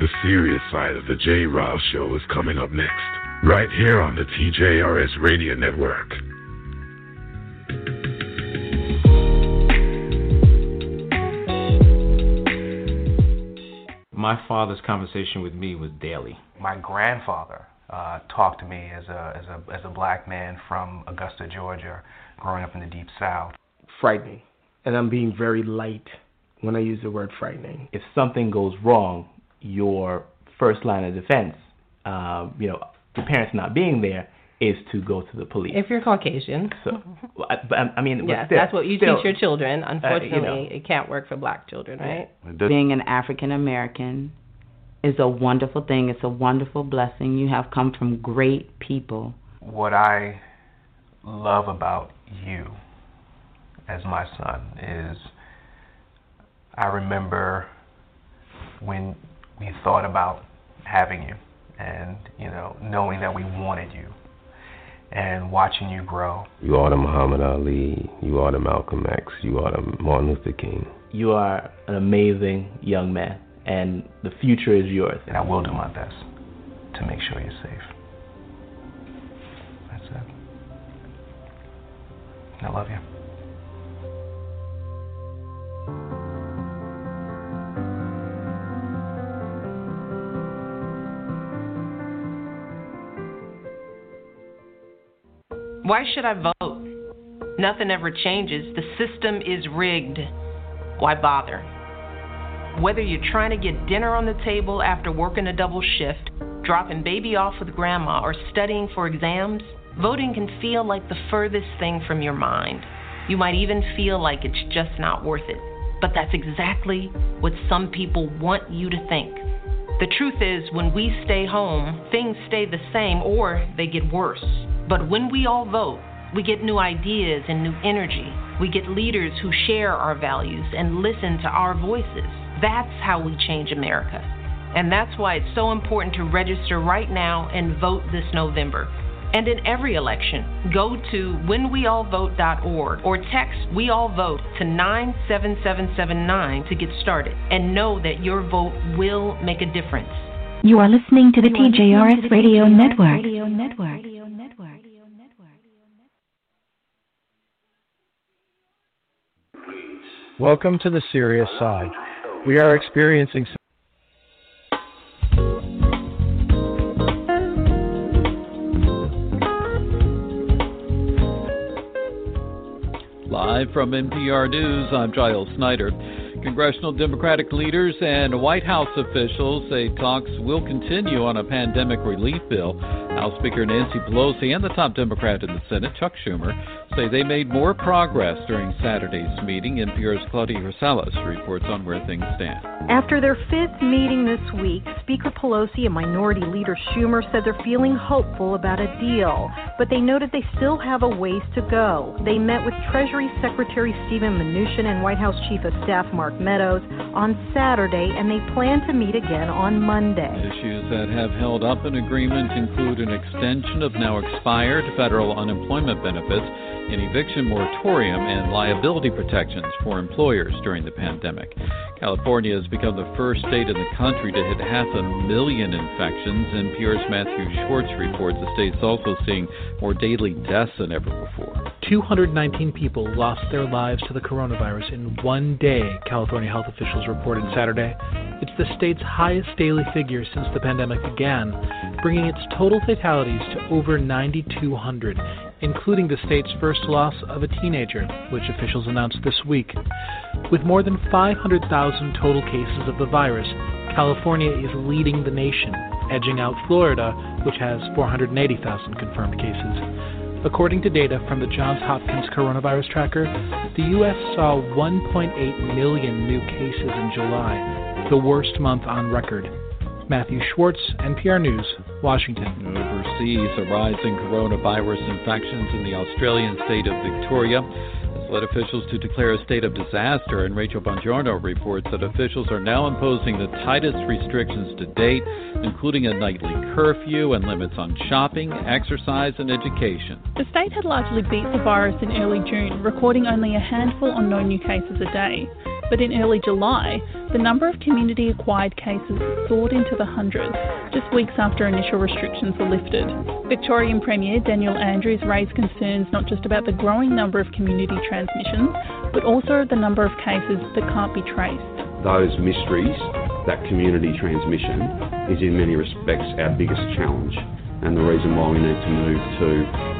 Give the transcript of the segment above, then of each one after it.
The serious side of the J. Rouse Show is coming up next, right here on the TJRS Radio Network. My father's conversation with me was daily. My grandfather uh, talked to me as a, as, a, as a black man from Augusta, Georgia, growing up in the Deep South. Frightening. And I'm being very light when I use the word frightening. If something goes wrong, your first line of defense, uh, you know, the parents not being there, is to go to the police. If you're Caucasian. So, I, I mean, yes, still, that's what you still, teach your children. Unfortunately, uh, you know, it can't work for black children, right? Being an African American is a wonderful thing. It's a wonderful blessing. You have come from great people. What I love about you as my son is I remember when we thought about having you and, you know, knowing that we wanted you and watching you grow. You are the Muhammad Ali, you are the Malcolm X, you are the Martin Luther King. You are an amazing young man, and the future is yours. And I will do my best to make sure you're safe. That's it. I love you. Why should I vote? Nothing ever changes. The system is rigged. Why bother? Whether you're trying to get dinner on the table after working a double shift, dropping baby off with grandma, or studying for exams, voting can feel like the furthest thing from your mind. You might even feel like it's just not worth it. But that's exactly what some people want you to think. The truth is, when we stay home, things stay the same or they get worse. But when we all vote, we get new ideas and new energy. We get leaders who share our values and listen to our voices. That's how we change America. And that's why it's so important to register right now and vote this November. And in every election, go to whenweallvote.org or text We All Vote to 97779 to get started and know that your vote will make a difference. You are listening to the TJRS Radio Network. Radio Network. Welcome to the serious side. We are experiencing Live from NPR News, I'm Giles Snyder. Congressional Democratic leaders and White House officials say talks will continue on a pandemic relief bill. House Speaker Nancy Pelosi and the top Democrat in the Senate, Chuck Schumer, say they made more progress during Saturday's meeting. NPR's Claudia Grisales reports on where things stand. After their fifth meeting this week, Speaker Pelosi and Minority Leader Schumer said they're feeling hopeful about a deal, but they noted they still have a ways to go. They met with Treasury Secretary Steven Mnuchin and White House Chief of Staff Mark Meadows on Saturday, and they plan to meet again on Monday. Issues that have held up an agreement include an extension of now expired federal unemployment benefits an eviction moratorium and liability protections for employers during the pandemic. California has become the first state in the country to hit half a million infections. NPR's Matthew Schwartz reports the state's also seeing more daily deaths than ever before. 219 people lost their lives to the coronavirus in one day, California health officials reported Saturday. It's the state's highest daily figure since the pandemic began, bringing its total fatalities to over 9,200 including the state's first loss of a teenager, which officials announced this week. With more than 500,000 total cases of the virus, California is leading the nation, edging out Florida, which has 480,000 confirmed cases. According to data from the Johns Hopkins Coronavirus Tracker, the U.S. saw 1.8 million new cases in July, the worst month on record. Matthew Schwartz, NPR News, Washington. Overseas, a rise in coronavirus infections in the Australian state of Victoria has led officials to declare a state of disaster, and Rachel Bongiorno reports that officials are now imposing the tightest restrictions to date, including a nightly curfew and limits on shopping, exercise, and education. The state had largely beat the virus in early June, recording only a handful or no new cases a day. But in early July, the number of community acquired cases soared into the hundreds, just weeks after initial restrictions were lifted. Victorian Premier Daniel Andrews raised concerns not just about the growing number of community transmissions, but also the number of cases that can't be traced. Those mysteries, that community transmission, is in many respects our biggest challenge and the reason why we need to move to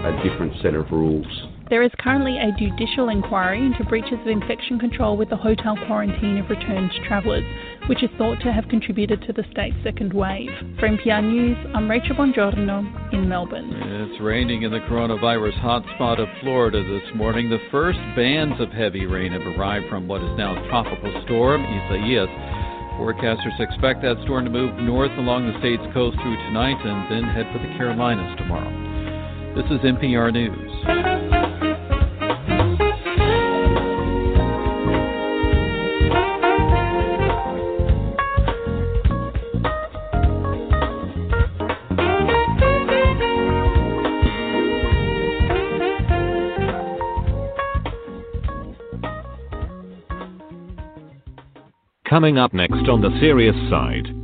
a different set of rules. There is currently a judicial inquiry into breaches of infection control with the hotel quarantine of returned travellers, which is thought to have contributed to the state's second wave. For NPR News, I'm Rachel Bongiorno in Melbourne. It's raining in the coronavirus hotspot of Florida this morning. The first bands of heavy rain have arrived from what is now a tropical storm, Isaias. Forecasters expect that storm to move north along the state's coast through tonight and then head for the Carolinas tomorrow. This is NPR News. Coming up next on the serious side.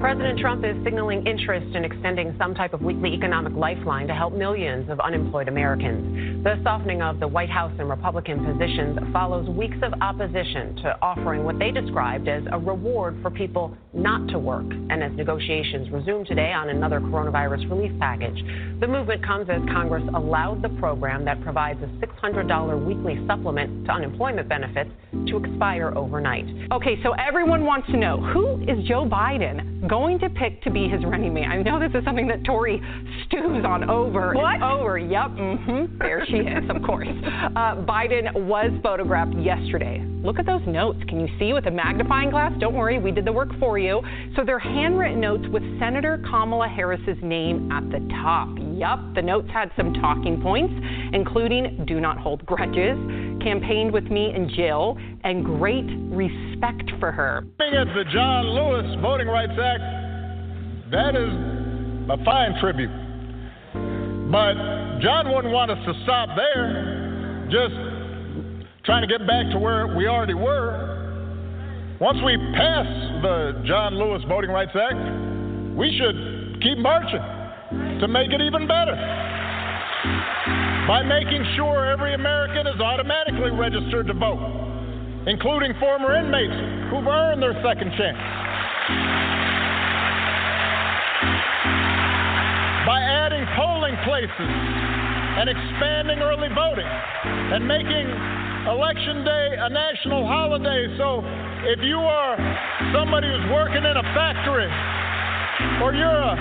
President Trump is signaling interest in extending some type of weekly economic lifeline to help millions of unemployed Americans. The softening of the White House and Republican positions follows weeks of opposition to offering what they described as a reward for people not to work. And as negotiations resume today on another coronavirus relief package, the movement comes as Congress allowed the program that provides a $600 weekly supplement to unemployment benefits to expire overnight. Okay, so everyone wants to know who is Joe Biden going to pick to be his running mate? I know this is something that Tori stews on over What? and over. Yep, mm-hmm. There she is, of course. Uh, Biden was photographed yesterday. Look at those notes. Can you see with a magnifying glass? Don't worry, we did the work for you. So they're handwritten notes with Senator Kamala Harris's name at the top. Yup, the notes had some talking points, including do not hold grudges, campaigned with me and Jill, and great respect for her. Looking at the John Lewis Voting Rights Act, that is a fine tribute. But John wouldn't want us to stop there, just trying to get back to where we already were. Once we pass the John Lewis Voting Rights Act, we should keep marching to make it even better by making sure every American is automatically registered to vote, including former inmates who've earned their second chance. Adding polling places and expanding early voting and making Election Day a national holiday. So if you are somebody who's working in a factory or you're a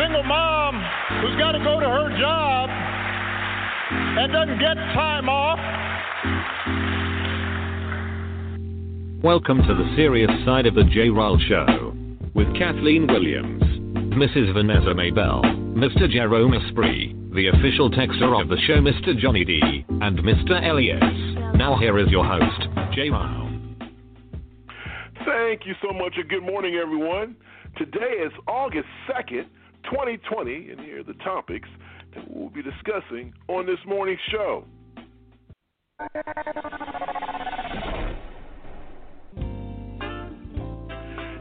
single mom who's got to go to her job and doesn't get time off, Welcome to the serious side of the J. Ryle Show. With Kathleen Williams, Mrs. Vanessa Maybell, Mr. Jerome Esprit, the official texter of the show, Mr. Johnny D, and Mr. Elias. Now here is your host, J. Ryle. Thank you so much, and good morning, everyone. Today is August 2nd, 2020, and here are the topics that we'll be discussing on this morning's show.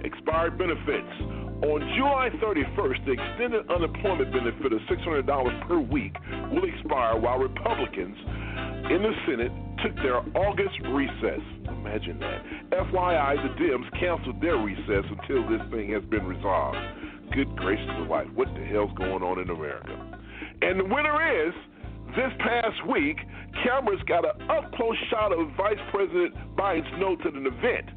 Expired benefits. On July 31st, the extended unemployment benefit of $600 per week will expire while Republicans in the Senate took their August recess. Imagine that. FYI, the Dems canceled their recess until this thing has been resolved. Good gracious alive, what the hell's going on in America? And the winner is this past week, cameras got an up close shot of Vice President Biden's notes at an event.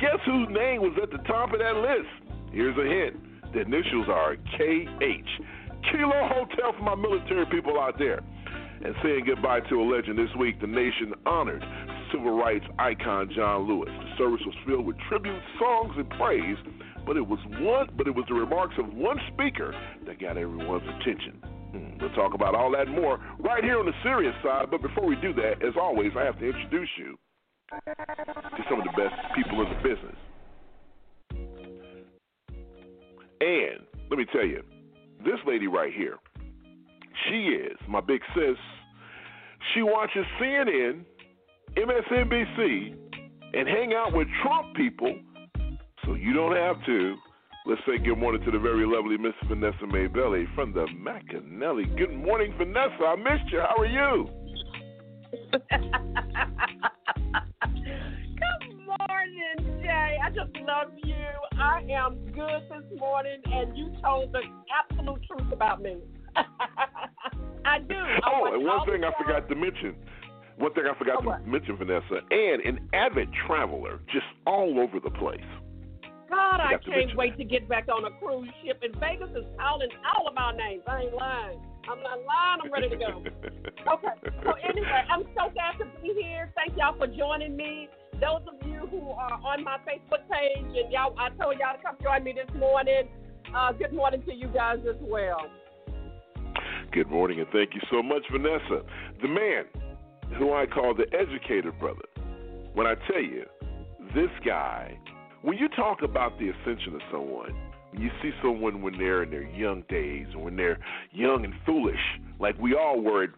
Guess whose name was at the top of that list? Here's a hint the initials are KH. Kilo Hotel for my military people out there. And saying goodbye to a legend this week, the nation honored civil rights icon John Lewis. The service was filled with tribute songs and praise, but it was one but it was the remarks of one speaker that got everyone's attention. Hmm, We'll talk about all that more right here on the serious side. But before we do that, as always, I have to introduce you to some of the best people in the business. And let me tell you, this lady right here, she is my big sis. She watches CNN, MSNBC, and hang out with Trump people so you don't have to. Let's say good morning to the very lovely Miss Vanessa Maybelli from the McAnally. Good morning, Vanessa. I missed you. How are you? Good morning. I just love you. I am good this morning, and you told the absolute truth about me. I do. I oh, and one thing I forgot to mention. One thing I forgot Oh, to what? mention, Vanessa, and an avid traveler, just all over the place. God, I to can't wait to get back on a cruise ship. And Vegas is calling all of our names. I ain't lying. I'm not lying. I'm ready to go. Okay. So anyway, I'm so glad to be here. Thank y'all for joining me. Those of you who are on my Facebook page and y'all, I told y'all to come join me this morning. Uh, good morning to you guys as well. Good morning, and thank you so much, Vanessa. The man who I call the educator brother. When I tell you, this guy, when you talk about the ascension of someone, when you see someone when they're in their young days, when they're young and foolish, like we all were at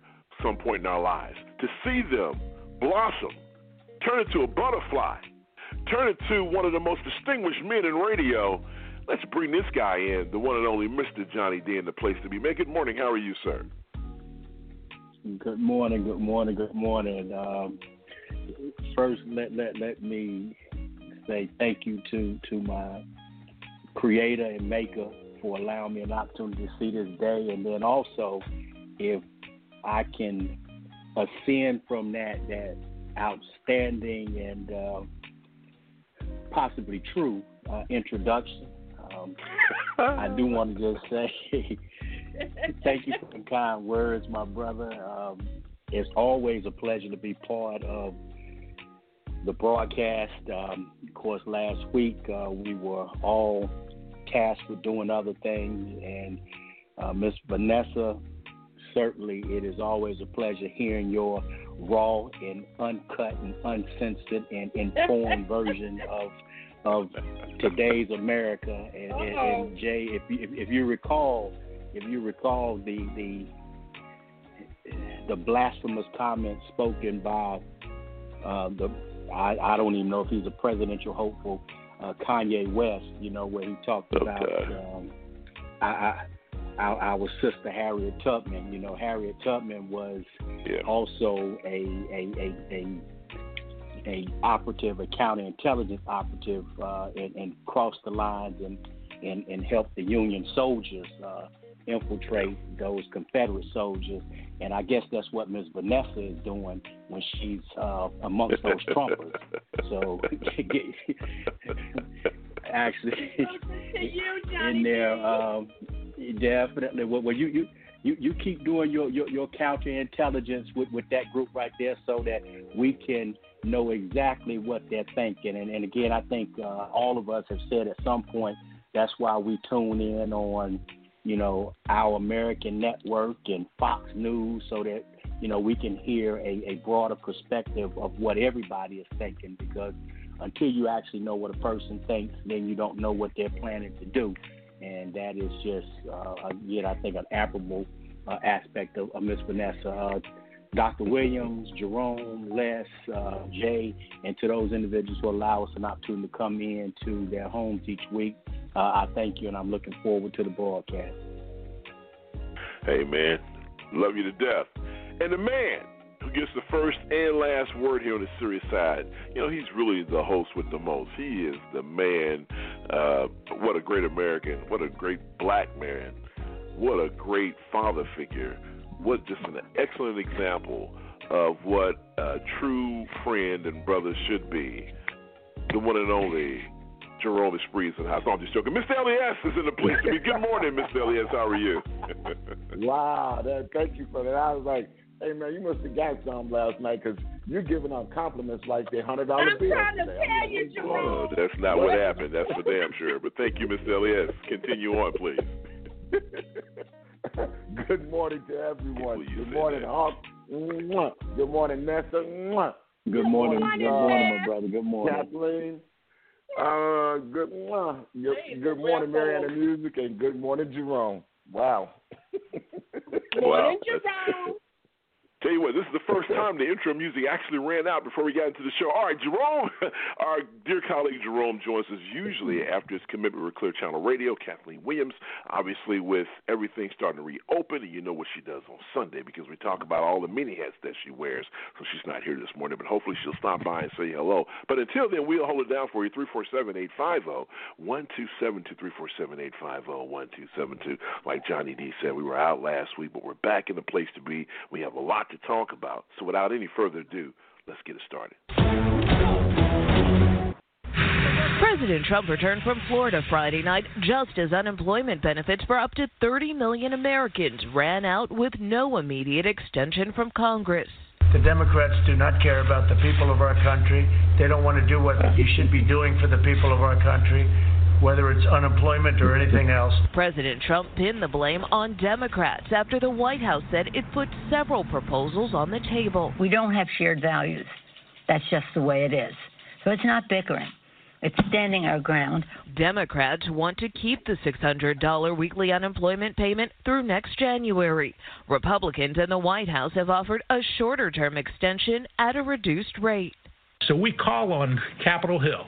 some point in our lives, to see them blossom, turn into a butterfly, turn into one of the most distinguished men in radio. Let's bring this guy in, the one and only Mr. Johnny D in the place to be. Man, good morning. How are you, sir? Good morning, good morning, good morning. Um, first, let let let me say thank you to to my creator and maker for allowing me an opportunity to see this day, and then also, if I can ascend from that that outstanding and uh, possibly true uh, introduction. Um, I do want to just say thank you for the kind words, my brother. Um, it's always a pleasure to be part of the broadcast. Um, of course, last week uh, we were all tasked with doing other things, and uh, Miss Vanessa, certainly it is always a pleasure hearing your raw and uncut and uncensored and informed version of of today's America. And, and, and Jay, if you, if, if you recall, if you recall the the the blasphemous comments spoken by uh, the I, I don't even know if he's a presidential hopeful uh, Kanye West, you know, where he talked about um, I, I, our, our sister Harriet Tubman. You know, Harriet Tubman was also a a, a, a a operative, a counterintelligence operative, uh, and, and crossed the lines and, and, and helped the Union soldiers uh, infiltrate those Confederate soldiers. And I guess that's what Ms. Vanessa is doing when she's uh, amongst those Trumpers. So actually, in there, um, definitely. Well, well, you you. You, you keep doing your, your, your counterintelligence with, with that group right there so that we can know exactly what they're thinking. And, and again, I think uh, all of us have said at some point that's why we tune in on, you know, our American network and Fox News so that, you know, we can hear a, a broader perspective of what everybody is thinking because until you actually know what a person thinks, then you don't know what they're planning to do. And that is just, uh, again, I think, an admirable uh, aspect of, of Miss Vanessa. Uh, Dr. Williams, Jerome, Les, uh, Jay, and to those individuals who allow us an opportunity to come in to their homes each week. Uh, I thank you, and I'm looking forward to the broadcast. Hey, man, love you to death. And the man who gets the first and last word here on the serious side, you know, he's really the host with the most. He is the man. Uh, what a great American. What a great black man. What a great father figure. What just an excellent example of what a true friend and brother should be. The one and only Jerome Esprit is in the house. No, I'm just joking. Mr. Elias is in the place to be. Good morning, Mr. Elias. How are you? wow, that, thank you for that. I was like, hey man, you must have got some last night because you're giving out compliments like they're hundred dollar bills. trying to today. tell you, Oh, that's not what happened. That's for damn sure. But thank you, Mr. Elias. Continue on, please. Good morning to everyone. Good morning, Hawk. Good morning, Nessa. Mwah. Good morning, uh, good morning, my brother. Good morning. Kathleen. Uh, good, mwah. good, good morning, Mariana Music, and good morning, Jerome. Wow. Wow. Jerome. Tell you what, this is the first time the intro music actually ran out before we got into the show. All right, Jerome, our dear colleague Jerome joins us usually mm-hmm. after his commitment with Clear Channel Radio. Kathleen Williams, obviously, with everything starting to reopen, and you know what she does on Sunday because we talk about all the mini hats that she wears. So she's not here this morning, but hopefully she'll stop by and say hello. But until then, we'll hold it down for you 347 850 1272 347 850 1272. Like Johnny D said, we were out last week, but we're back in the place to be. We have a lot to talk about. So without any further ado, let's get it started. President Trump returned from Florida Friday night just as unemployment benefits for up to 30 million Americans ran out with no immediate extension from Congress. The Democrats do not care about the people of our country. They don't want to do what you should be doing for the people of our country whether it's unemployment or anything else. President Trump pinned the blame on Democrats after the White House said it put several proposals on the table. We don't have shared values. That's just the way it is. So it's not bickering. It's standing our ground. Democrats want to keep the $600 weekly unemployment payment through next January. Republicans and the White House have offered a shorter term extension at a reduced rate. So we call on Capitol Hill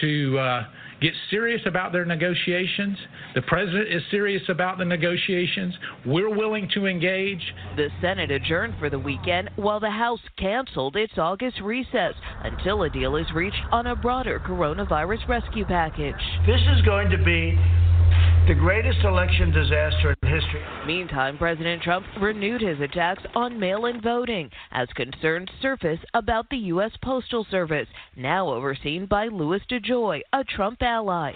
to uh, get serious about their negotiations. The president is serious about the negotiations. We're willing to engage. The Senate adjourned for the weekend while the House canceled its August recess until a deal is reached on a broader coronavirus rescue package. This is going to be the greatest election disaster in history. Meantime, President Trump renewed his attacks on mail in voting as concerns surface about the U.S. Postal Service, now overseen by Louis DeJoy, a Trump ally.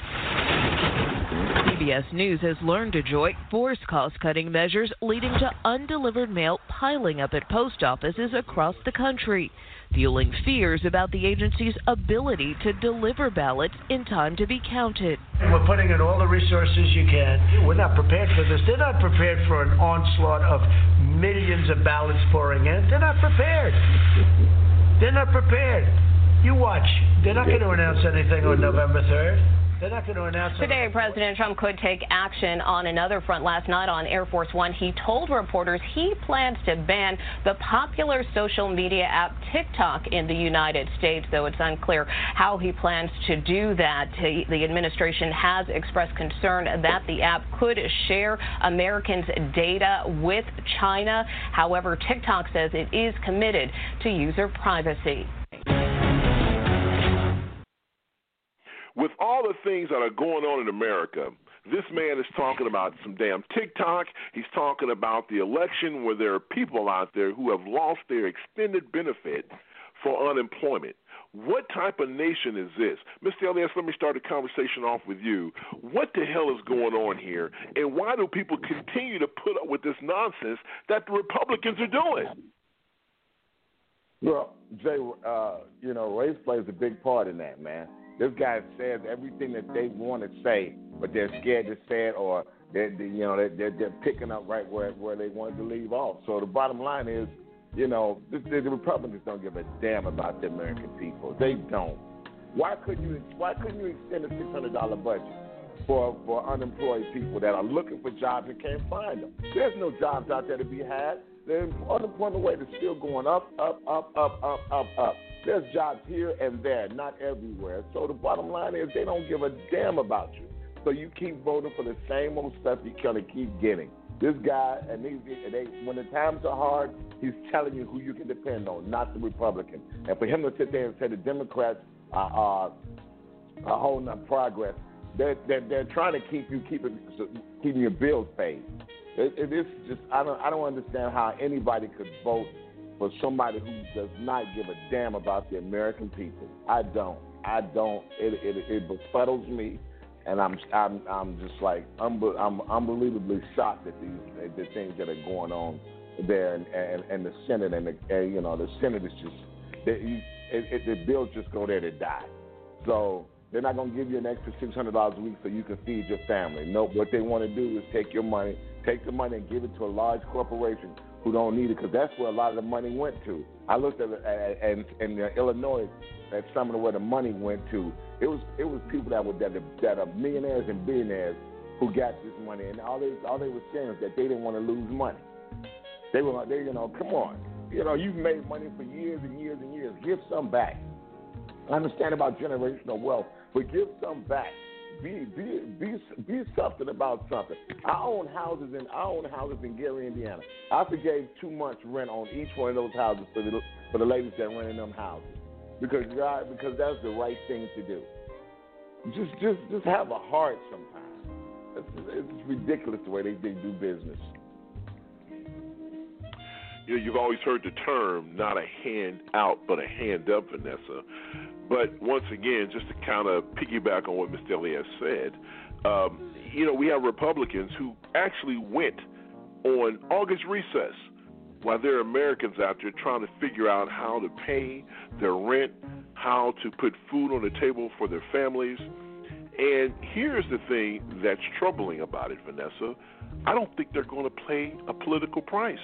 CBS News has learned DeJoy forced cost cutting measures leading to undelivered mail piling up at post offices across the country fueling fears about the agency's ability to deliver ballots in time to be counted. We're putting in all the resources you can. We're not prepared for this. They're not prepared for an onslaught of millions of ballots pouring in. They're not prepared. They're not prepared. You watch. They're not going to announce anything on November 3rd. They're not going to announce Today, President Trump could take action on another front. Last night on Air Force One, he told reporters he plans to ban the popular social media app TikTok in the United States, though it's unclear how he plans to do that. The administration has expressed concern that the app could share Americans' data with China. However, TikTok says it is committed to user privacy. With all the things that are going on in America, this man is talking about some damn TikTok. He's talking about the election where there are people out there who have lost their extended benefit for unemployment. What type of nation is this? Mr. Elias, let me start the conversation off with you. What the hell is going on here? And why do people continue to put up with this nonsense that the Republicans are doing? Well, Jay, uh, you know, race plays a big part in that, man. This guy says everything that they want to say, but they're scared to say it, or they're, they, you know they're, they're picking up right where where they wanted to leave off. So the bottom line is, you know, the, the Republicans don't give a damn about the American people. They don't. Why couldn't you Why couldn't you extend a six hundred dollar budget for for unemployed people that are looking for jobs and can't find them? There's no jobs out there to be had. The unemployment rate is still going up, up, up, up, up, up, up. There's jobs here and there, not everywhere. So the bottom line is they don't give a damn about you. So you keep voting for the same old stuff you're gonna keep getting. This guy, and they, they, when the times are hard, he's telling you who you can depend on, not the Republican. And for him to sit there and say the Democrats are, are, are holding up progress, they're, they're, they're trying to keep you keeping keeping your bills paid. It, it is just I don't I don't understand how anybody could vote for somebody who does not give a damn about the American people. I don't. I don't. It it, it befuddles me, and I'm I'm I'm just like unbe- I'm unbelievably shocked at these the things that are going on there, and and, and the Senate and the and, you know the Senate is just they, it, it, the bills just go there to die. So they're not going to give you an extra six hundred dollars a week so you can feed your family. No, what they want to do is take your money, take the money and give it to a large corporation who don't need it because that's where a lot of the money went to. I looked at it and in uh, Illinois at some of where the money went to. It was it was people that were that that are millionaires and billionaires who got this money, and all they all they were saying is that they didn't want to lose money. They were, they, you know, come on. You know, you've made money for years and years and years. Give some back. I understand about generational wealth, but give some back. Be be be be something about something. I own houses in I own houses in Gary, Indiana. I forgave two months rent on each one of those houses for the for the ladies that rent in them houses because God because that's the right thing to do. Just just just have a heart sometimes. It's, it's ridiculous the way they, they do business. You know, you've always heard the term not a hand out but a hand up, Vanessa. But once again, just to kind of piggyback on what Mr. has said, um, you know, we have Republicans who actually went on August recess while there are Americans out there trying to figure out how to pay their rent, how to put food on the table for their families. And here's the thing that's troubling about it, Vanessa. I don't think they're going to pay a political price.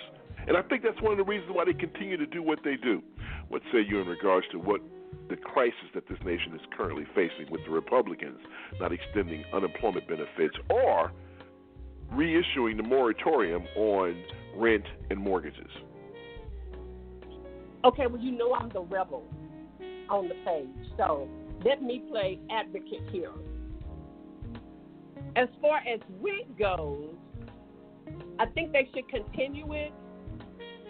And I think that's one of the reasons why they continue to do what they do. What say you in regards to what the crisis that this nation is currently facing with the Republicans not extending unemployment benefits or reissuing the moratorium on rent and mortgages? Okay, well, you know I'm the rebel on the page, so let me play advocate here. As far as rent goes, I think they should continue it.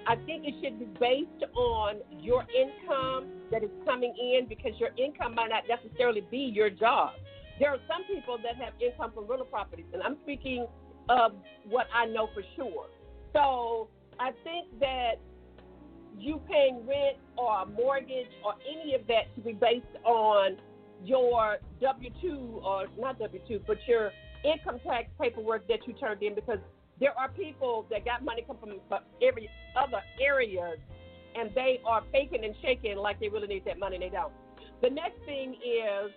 I think it should be based on your income that is coming in because your income might not necessarily be your job. There are some people that have income from rental properties, and I'm speaking of what I know for sure. So I think that you paying rent or a mortgage or any of that should be based on your W 2 or not W 2, but your income tax paperwork that you turned in because there are people that got money come from uh, every other areas and they are faking and shaking like they really need that money and they don't. The next thing is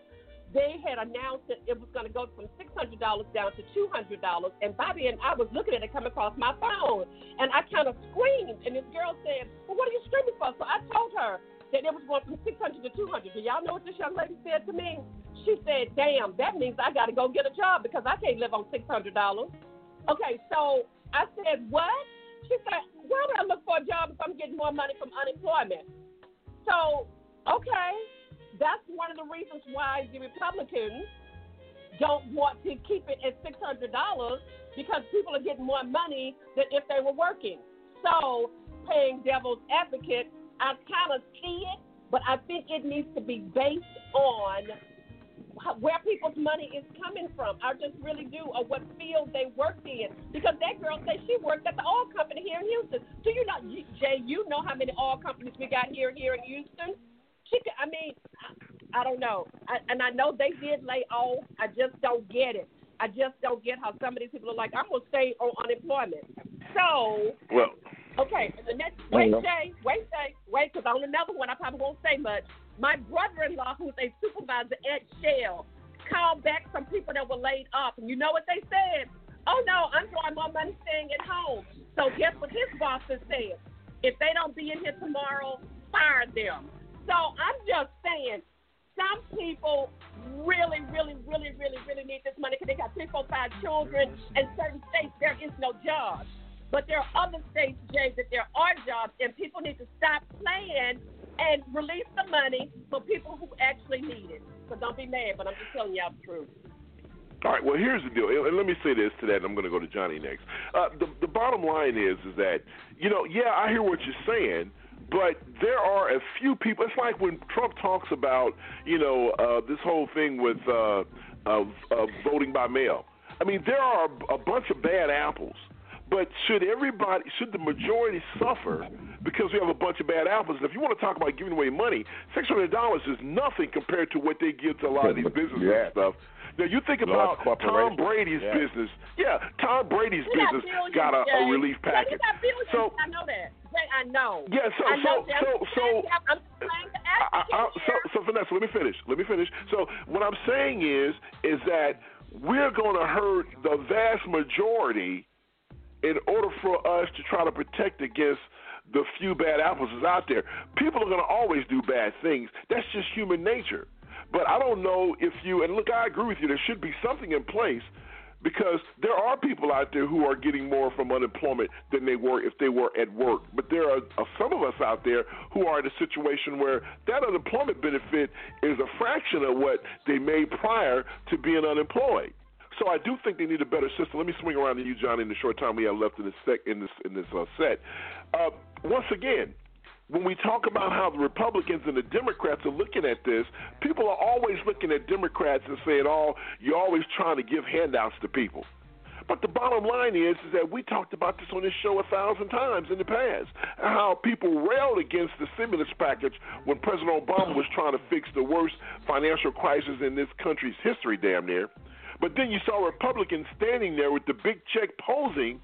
they had announced that it was going to go from $600 down to $200. And Bobby and I was looking at it come across my phone, and I kind of screamed. And this girl said, "Well, what are you screaming for?" So I told her that it was going from 600 to 200. Do y'all know what this young lady said to me? She said, "Damn, that means I got to go get a job because I can't live on $600." Okay, so I said, "What?" She said, "Why would I look for a job if I'm getting more money from unemployment?" So, okay that's one of the reasons why the Republicans don't want to keep it at six hundred dollars because people are getting more money than if they were working. So, paying devil's advocate, I kind of see it, but I think it needs to be based on where people's money is coming from. I just really do, or what field they worked in. Because that girl said she worked at the oil company here in Houston. Do you know, Jay? You know how many oil companies we got here here in Houston? She, I mean, I don't know. I, and I know they did lay off. I just don't get it. I just don't get how some of these people are like, I'm gonna stay on unemployment. So, well, okay. The next, wait, Jay, wait, Jay, wait, because on another one, I probably won't say much. My brother-in-law, who's a supervisor at Shell, called back some people that were laid off, and you know what they said? Oh no, I'm drawing more money staying at home. So guess what his bosses said? If they don't be in here tomorrow, fire them. So I'm just saying, some people really, really, really, really, really need this money because they got three, four, five children. In certain states, there is no jobs. But there are other states, Jay, that there are jobs, and people need to stop playing and release the money for people who actually need it. So don't be mad, but I'm just telling y'all the truth. All right. Well, here's the deal, and let me say this to that. And I'm going to go to Johnny next. Uh, the the bottom line is, is that you know, yeah, I hear what you're saying, but there are a few people. It's like when Trump talks about, you know, uh, this whole thing with uh, voting by mail. I mean, there are a bunch of bad apples. But should everybody, should the majority suffer because we have a bunch of bad apples? And if you want to talk about giving away money, six hundred dollars is nothing compared to what they give to a lot of these businesses yeah. and stuff. Now you think about Tom Brady's yeah. business. Yeah, Tom Brady's You business billions, got a, a Jay. relief Yeah, package. you got. So I know that. Jay, I know. Yeah, so I know so that. so so I'm I, I, so, so Vanessa, let me finish. Let me finish. So what I'm saying is, is that we're going to hurt the vast majority in order for us to try to protect against the few bad apples that's out there. People are going to always do bad things. That's just human nature. But I don't know if you and look, I agree with you. There should be something in place because there are people out there who are getting more from unemployment than they were if they were at work. But there are uh, some of us out there who are in a situation where that unemployment benefit is a fraction of what they made prior to being unemployed. So I do think they need a better system. Let me swing around to you, Johnny, in the short time we have left in this sec, in this in this uh, set. Uh, once again, when we talk about how the Republicans and the Democrats are looking at this, people are always looking at Democrats and saying, "Oh, you're always trying to give handouts to people." But the bottom line is, is that we talked about this on this show a thousand times in the past. How people railed against the stimulus package when President Obama was trying to fix the worst financial crisis in this country's history, damn near. But then you saw Republicans standing there with the big check posing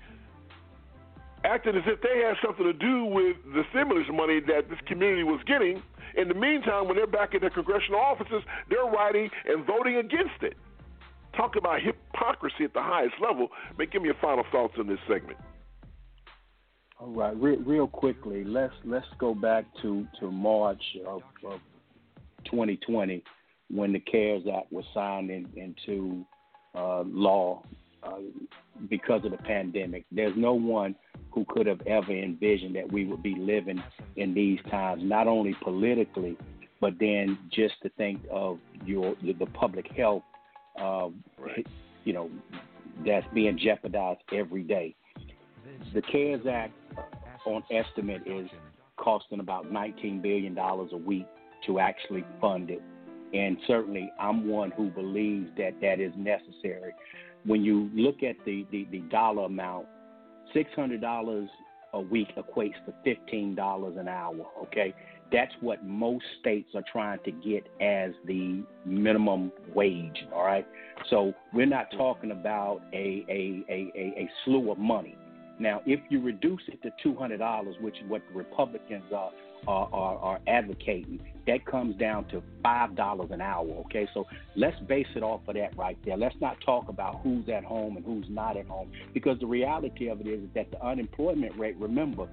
acting as if they had something to do with the stimulus money that this community was getting. In the meantime, when they're back in their congressional offices, they're writing and voting against it. Talk about hypocrisy at the highest level. May give me your final thoughts on this segment. All right, real, real quickly, let's let's go back to to March of, of 2020 when the CARES Act was signed in, into uh, law uh, because of the pandemic. There's no one who could have ever envisioned that we would be living in these times, not only politically, but then just to think of your the public health, uh, right. you know, that's being jeopardized every day. The CARES Act, on estimate, is costing about 19 billion dollars a week to actually fund it, and certainly I'm one who believes that that is necessary. When you look at the the, the dollar amount $600 a week equates to $15 an hour, okay? That's what most states are trying to get as the minimum wage, all right? So we're not talking about a, a, a, a, a slew of money. Now, if you reduce it to $200, which is what the Republicans are, are, are, are advocating, that comes down to five dollars an hour. Okay, so let's base it off of that right there. Let's not talk about who's at home and who's not at home, because the reality of it is that the unemployment rate, remember,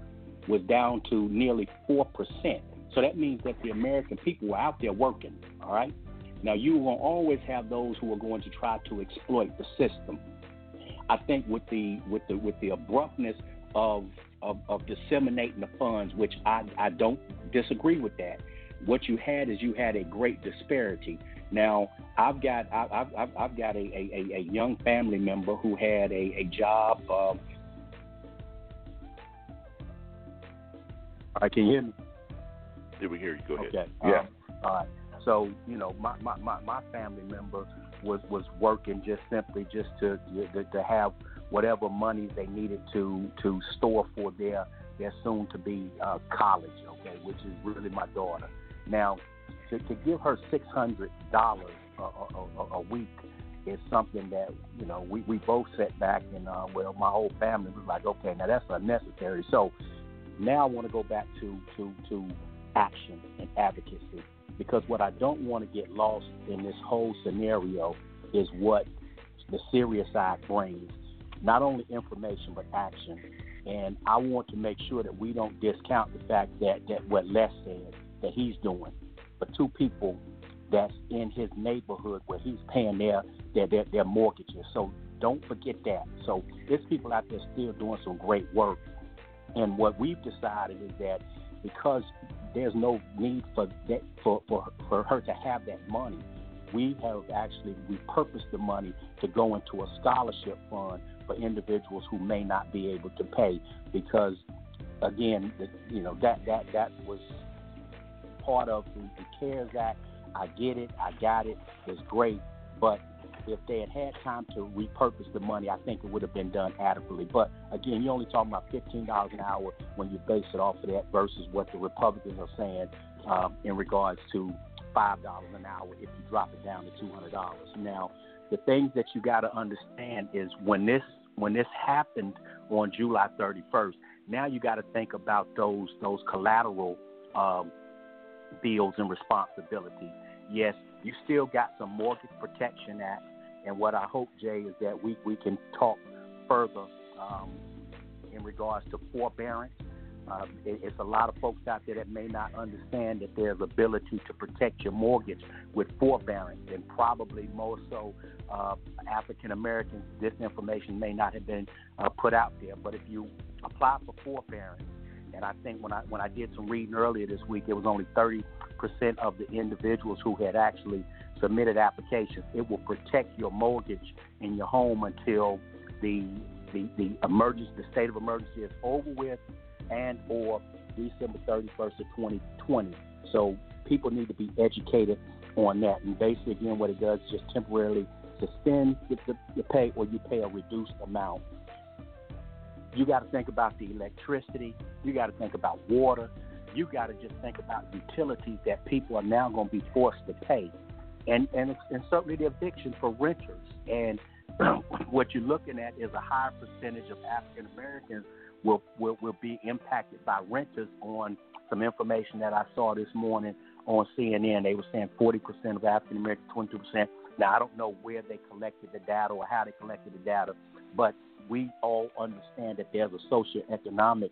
was down to nearly four percent. So that means that the American people were out there working. All right. Now you will always have those who are going to try to exploit the system. I think with the with the with the abruptness of of, of disseminating the funds, which I, I don't disagree with that. What you had is you had a great disparity. Now I've got I've, I've, I've got a, a, a young family member who had a, a job. Um, I can hear me? Yeah, we hear you. Go ahead. Okay. Yeah. Um, all right. So you know, my, my, my, my family member was was working just simply just to to, to have whatever money they needed to to store for their their soon to be uh, college, okay, which is really my daughter. Now, to, to give her six hundred dollars a, a, a week is something that you know we, we both sat back and uh, well my whole family was like okay now that's unnecessary so now I want to go back to to to action and advocacy because what I don't want to get lost in this whole scenario is what the serious side brings not only information but action. And I want to make sure that we don't discount the fact that, that what Les said that he's doing. But two people that's in his neighborhood where he's paying their their, their, their mortgages. So don't forget that. So there's people out there still doing some great work. And what we've decided is that because there's no need for that for, for, for her to have that money, we have actually repurposed the money to go into a scholarship fund for individuals who may not be able to pay because again you know that that that was part of the, the cares act i get it i got it it's great but if they had had time to repurpose the money, I think it would have been done adequately. But again, you're only talking about fifteen dollars an hour when you base it off of that versus what the Republicans are saying um, in regards to five dollars an hour if you drop it down to two hundred dollars. Now, the things that you got to understand is when this when this happened on July 31st, now you got to think about those those collateral um, bills and responsibilities. Yes, you still got some mortgage protection act, and what I hope, Jay, is that we we can talk further um, in regards to forbearance. Uh, it, it's a lot of folks out there that may not understand that there's ability to protect your mortgage with forbearance, and probably more so uh, African Americans. This information may not have been uh, put out there, but if you apply for forbearance, and I think when I when I did some reading earlier this week, it was only 30% of the individuals who had actually submitted applications. It will protect your mortgage in your home until the the, the emergency, the state of emergency is over with and or December 31st of 2020. So people need to be educated on that. And basically, again, what it does is just temporarily suspend the, the pay or you pay a reduced amount. You got to think about the electricity. You got to think about water. You got to just think about utilities that people are now going to be forced to pay, and and, and certainly the eviction for renters. And what you're looking at is a higher percentage of African Americans will, will will be impacted by renters on some information that I saw this morning on CNN. They were saying 40% of African Americans, 22%. Now I don't know where they collected the data or how they collected the data, but we all understand that there's a socioeconomic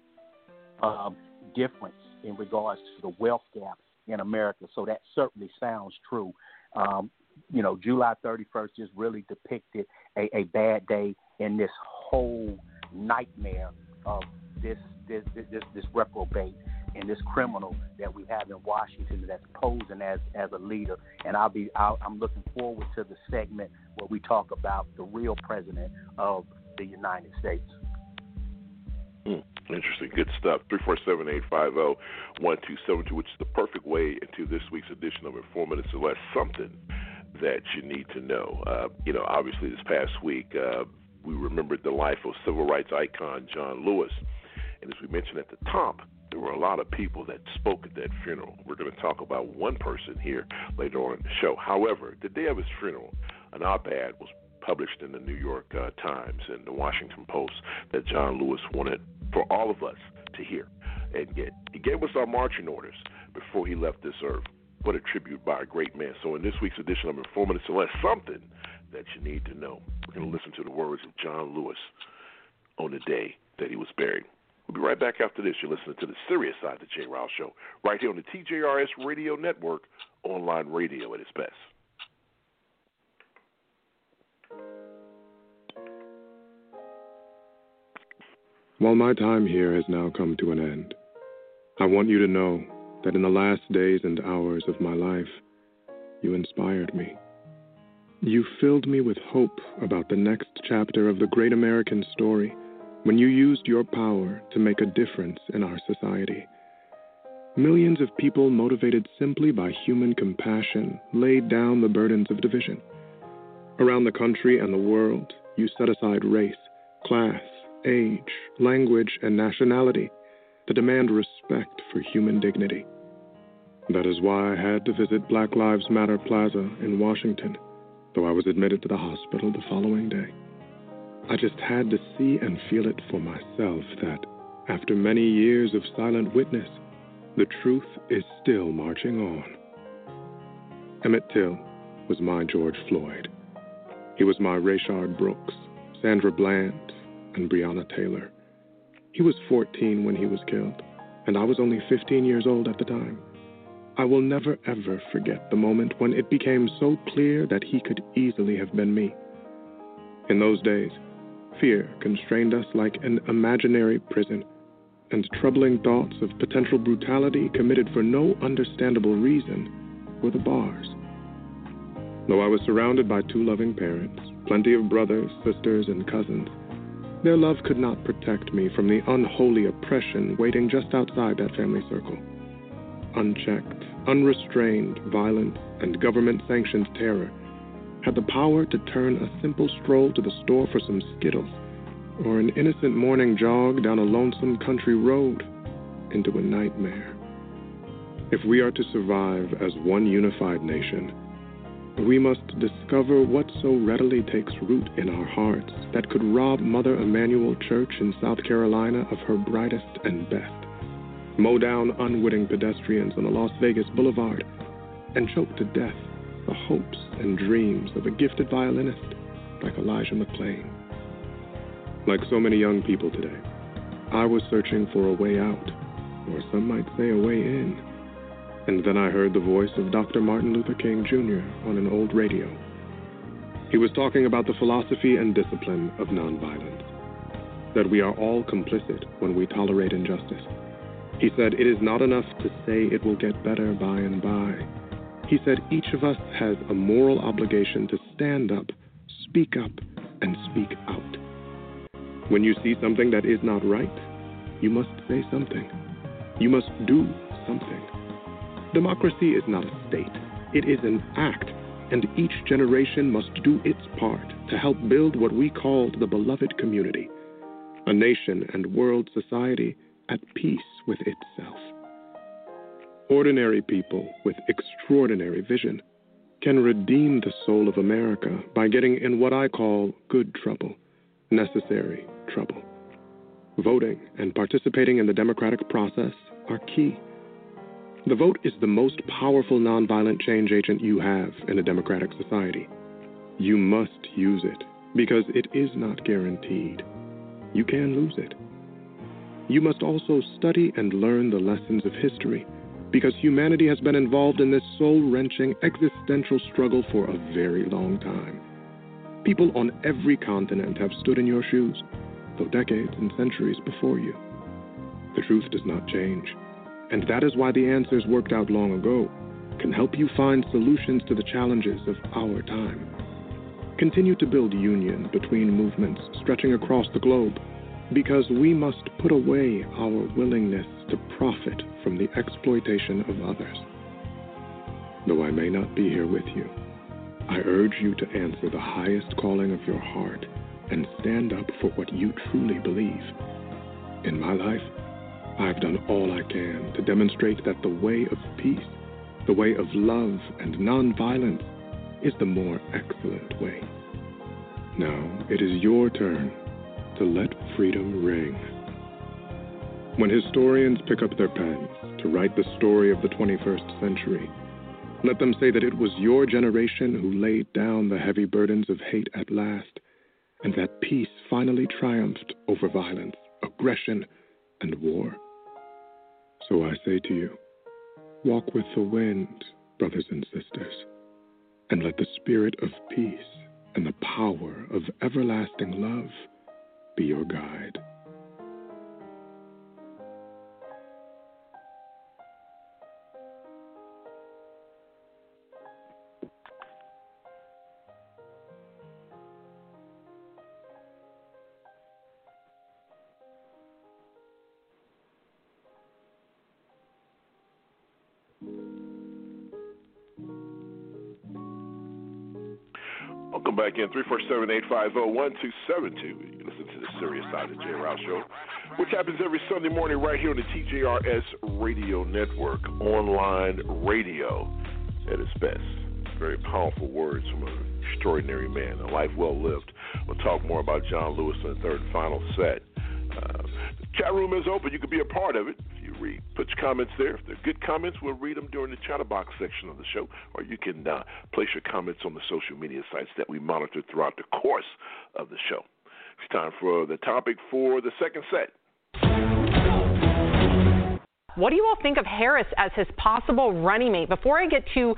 um, difference in regards to the wealth gap in America. So that certainly sounds true. Um, you know, July 31st just really depicted a, a bad day in this whole nightmare of this this this, this reprobate and this criminal that we have in Washington that's posing as as a leader. And I'll be i am looking forward to the segment where we talk about the real president of the United States. Mm, interesting, good stuff. Three four seven eight five zero one two seven two, which is the perfect way into this week's edition of or Less. Something that you need to know. Uh, you know, obviously, this past week uh, we remembered the life of civil rights icon John Lewis, and as we mentioned at the top, there were a lot of people that spoke at that funeral. We're going to talk about one person here later on in the show. However, the day of his funeral, an op-ed was published in the New York uh, Times and the Washington Post that John Lewis wanted for all of us to hear and get. He gave us our marching orders before he left this earth. What a tribute by a great man. So, in this week's edition of or Less, something that you need to know. We're going to listen to the words of John Lewis on the day that he was buried. We'll be right back after this. You're listening to the serious side of the J. Rouse Show, right here on the TJRS Radio Network, online radio at its best. While my time here has now come to an end, I want you to know that in the last days and hours of my life, you inspired me. You filled me with hope about the next chapter of the great American story when you used your power to make a difference in our society. Millions of people, motivated simply by human compassion, laid down the burdens of division. Around the country and the world, you set aside race, class, age, language, and nationality to demand respect for human dignity. That is why I had to visit Black Lives Matter Plaza in Washington, though I was admitted to the hospital the following day. I just had to see and feel it for myself that, after many years of silent witness, the truth is still marching on. Emmett Till was my George Floyd. He was my Rayshard Brooks, Sandra Bland, and Breonna Taylor. He was 14 when he was killed, and I was only 15 years old at the time. I will never ever forget the moment when it became so clear that he could easily have been me. In those days, fear constrained us like an imaginary prison, and troubling thoughts of potential brutality committed for no understandable reason were the bars. Though I was surrounded by two loving parents, plenty of brothers, sisters, and cousins, their love could not protect me from the unholy oppression waiting just outside that family circle. Unchecked, unrestrained violence and government sanctioned terror had the power to turn a simple stroll to the store for some Skittles or an innocent morning jog down a lonesome country road into a nightmare. If we are to survive as one unified nation, we must discover what so readily takes root in our hearts that could rob Mother Emanuel Church in South Carolina of her brightest and best mow down unwitting pedestrians on a Las Vegas boulevard, and choke to death the hopes and dreams of a gifted violinist like Elijah McClain. Like so many young people today, I was searching for a way out or some might say a way in. And then I heard the voice of Dr. Martin Luther King Jr. on an old radio. He was talking about the philosophy and discipline of nonviolence, that we are all complicit when we tolerate injustice. He said it is not enough to say it will get better by and by. He said each of us has a moral obligation to stand up, speak up, and speak out. When you see something that is not right, you must say something. You must do something. Democracy is not a state, it is an act, and each generation must do its part to help build what we call the beloved community a nation and world society at peace with itself. Ordinary people with extraordinary vision can redeem the soul of America by getting in what I call good trouble, necessary trouble. Voting and participating in the democratic process are key. The vote is the most powerful nonviolent change agent you have in a democratic society. You must use it because it is not guaranteed. You can lose it. You must also study and learn the lessons of history because humanity has been involved in this soul wrenching existential struggle for a very long time. People on every continent have stood in your shoes, though decades and centuries before you. The truth does not change, and that is why the answers worked out long ago can help you find solutions to the challenges of our time. Continue to build union between movements stretching across the globe because we must put away our willingness to profit from the exploitation of others. Though I may not be here with you, I urge you to answer the highest calling of your heart and stand up for what you truly believe. In my life, I've done all I can to demonstrate that the way of peace, the way of love and nonviolence, is the more excellent way. Now it is your turn to let freedom ring. When historians pick up their pens to write the story of the 21st century, let them say that it was your generation who laid down the heavy burdens of hate at last, and that peace finally triumphed over violence, aggression, and war. So I say to you, walk with the wind, brothers and sisters, and let the spirit of peace and the power of everlasting love be your guide. Welcome back in 347 850 1272. You listen to the serious side of the J. Rouse Show, which happens every Sunday morning right here on the TJRS Radio Network, online radio at its best. Very powerful words from an extraordinary man, a life well lived. We'll talk more about John Lewis in the third and final set. Uh, the chat room is open. You can be a part of it read. Put your comments there. If they're good comments, we'll read them during the chatterbox section of the show, or you can uh, place your comments on the social media sites that we monitor throughout the course of the show. It's time for the topic for the second set. What do you all think of Harris as his possible running mate? Before I get too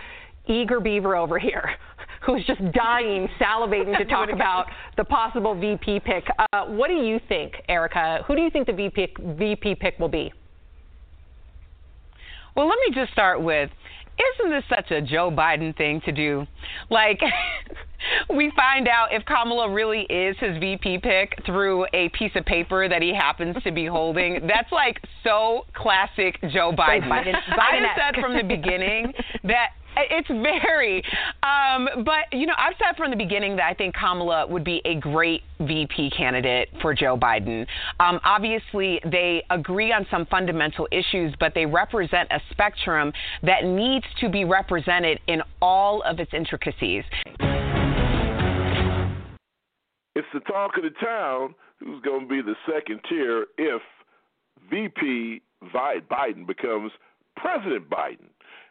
eager beaver over here, who's just dying, salivating to talk about the possible VP pick. Uh, what do you think, Erica? Who do you think the VP, VP pick will be? Well, let me just start with isn't this such a Joe Biden thing to do? Like, we find out if Kamala really is his VP pick through a piece of paper that he happens to be holding. That's like so classic Joe Biden. So Biden I said from the beginning that it's very. Um, but, you know, I've said from the beginning that I think Kamala would be a great VP candidate for Joe Biden. Um, obviously, they agree on some fundamental issues, but they represent a spectrum that needs to be represented in all of its intricacies. It's the talk of the town who's going to be the second tier if VP Biden becomes President Biden.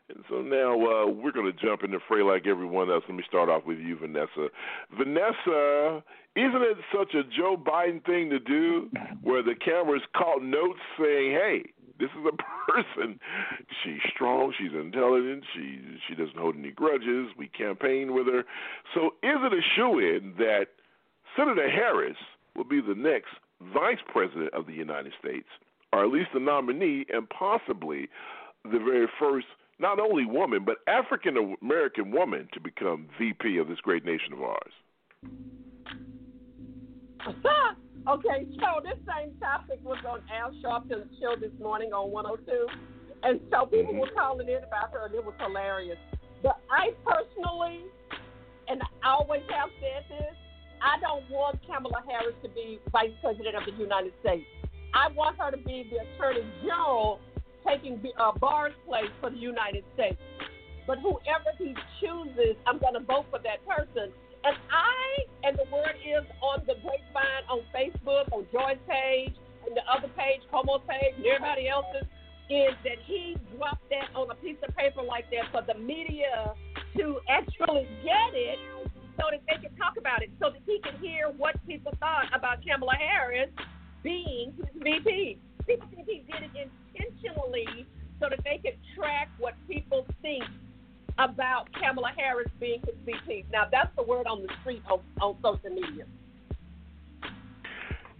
And so now uh, we're going to jump in the fray like everyone else. Let me start off with you, Vanessa. Vanessa, isn't it such a Joe Biden thing to do where the cameras caught notes saying, hey, This is a person. She's strong. She's intelligent. She she doesn't hold any grudges. We campaign with her. So is it a shoe in that Senator Harris will be the next vice president of the United States, or at least the nominee, and possibly the very first not only woman but African American woman to become VP of this great nation of ours? okay, so this same topic was on Al Sharpton's show this morning on 102, and so people mm-hmm. were calling in about her, and it was hilarious. But I personally, and I always have said this, I don't want Kamala Harris to be Vice President of the United States. I want her to be the Attorney General taking uh, Barr's place for the United States. But whoever he chooses, I'm going to vote for that person. And I, and the word is on the grapevine, on Facebook, on Joy's page, and the other page, Homo's page, and everybody else's, is that he dropped that on a piece of paper like that for the media to actually get it so that they can talk about it, so that he can hear what people thought about Kamala Harris being his VP. People think he did it intentionally so that they could track what people think about Kamala Harris being his VP. Now, that's the word on the street on, on social media.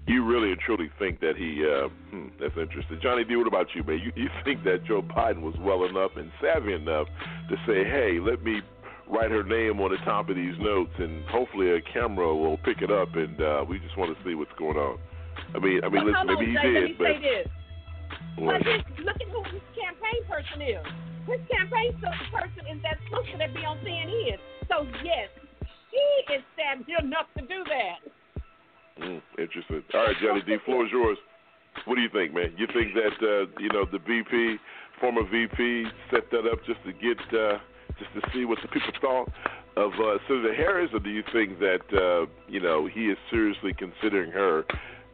You really and truly think that he, uh, hmm, that's interesting. Johnny D, what about you, man? You, you think that Joe Biden was well enough and savvy enough to say, hey, let me write her name on the top of these notes, and hopefully a camera will pick it up, and uh, we just want to see what's going on. I mean, I mean, listen, maybe he did, but. But his, look at who his campaign person is. His campaign person is that sister that be on CNN. So yes, she is savvy enough to do that. Mm, interesting. All right, Johnny D, floor is yours. What do you think, man? You think that uh, you know the VP, former VP, set that up just to get uh, just to see what the people thought of uh, Senator Harris, or do you think that uh, you know he is seriously considering her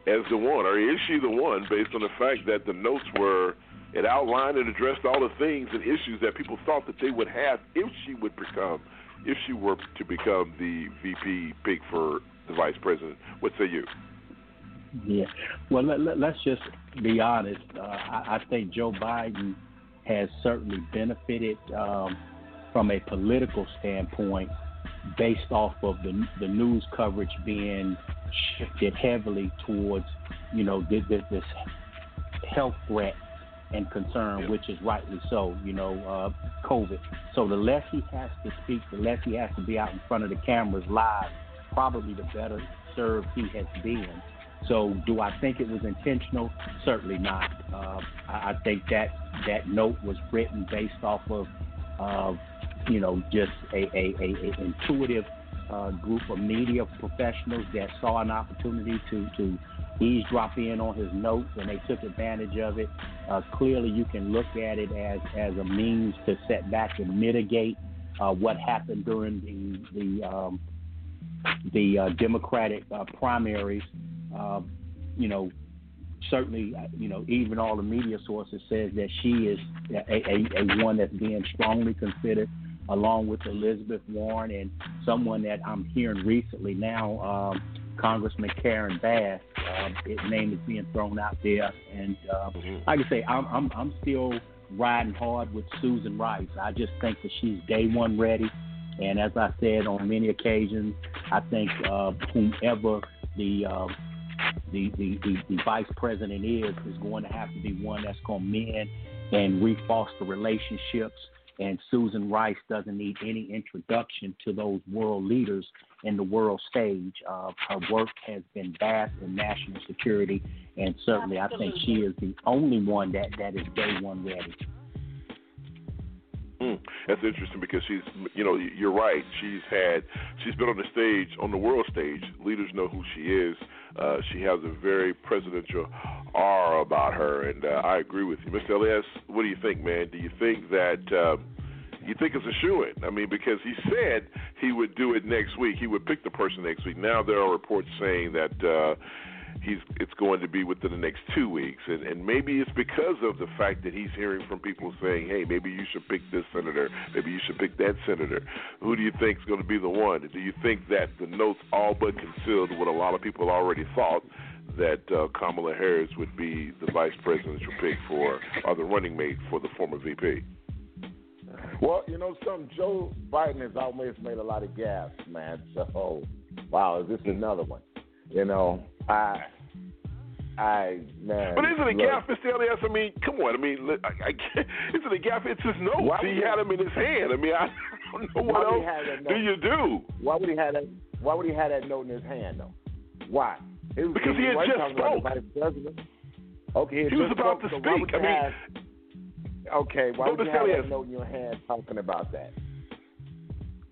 as the one, or is she the one, based on the fact that the notes were it outlined and addressed all the things and issues that people thought that they would have if she would become, if she were to become the VP pick for the vice president. What say you? Yeah. Well, let, us just be honest. Uh, I, I, think Joe Biden has certainly benefited um, from a political standpoint based off of the, the news coverage being shifted heavily towards, you know, this, this health threat and concern, which is rightly so, you know, uh, COVID. So the less he has to speak, the less he has to be out in front of the cameras live, probably the better served he has been. So do I think it was intentional? Certainly not. Uh, I, I think that that note was written based off of, uh, you know, just a, a, a, a intuitive uh, group of media professionals that saw an opportunity to to eavesdrop in on his notes and they took advantage of it. Uh, clearly, you can look at it as as a means to set back and mitigate uh, what happened during the the um, the uh, Democratic uh, primaries. Uh, you know, certainly, you know, even all the media sources says that she is a, a, a one that's being strongly considered along with Elizabeth Warren and someone that I'm hearing recently now, um, Congressman Karen Bass. Uh, his name is being thrown out there, and uh, like I say, I'm, I'm I'm still riding hard with Susan Rice. I just think that she's day one ready, and as I said on many occasions, I think uh, whomever the uh, the, the, the, the vice president is is going to have to be one that's going to mend and refoster relationships and Susan Rice doesn't need any introduction to those world leaders in the world stage. Uh, her work has been vast in national security, and certainly I think she is the only one that, that is day one ready. Mm, that's interesting because she's, you know, you're right. She's had, she's been on the stage, on the world stage. Leaders know who she is. Uh, she has a very presidential aura about her, and uh, I agree with you, Mr. Elias. What do you think, man? Do you think that uh, you think it's a shoe in? I mean, because he said he would do it next week. He would pick the person next week. Now there are reports saying that. Uh, he's it's going to be within the next two weeks, and and maybe it's because of the fact that he's hearing from people saying, hey, maybe you should pick this senator, maybe you should pick that senator. Who do you think is going to be the one? Do you think that the notes all but concealed what a lot of people already thought? that uh, Kamala Harris would be the vice presidential pick for, or the running mate for the former VP. Well, you know, some Joe Biden has always made a lot of gas, man. So, wow, is this another one? You know, I, I, man. But isn't it look, gaffe, Mr. Elias? I mean, come on. I mean, I, I can't, isn't it gaffe? It's his notes. Why He would had he- him in his hand. I mean, I don't know Why what else do you do. Why would he have that? Why would he have that note in his hand though? Why? It was, Because he had wasn't just spoke. the vice president. Okay, he, He was about spoke, to so speak. I mean- have- okay, why would you have that note in your hand talking about that?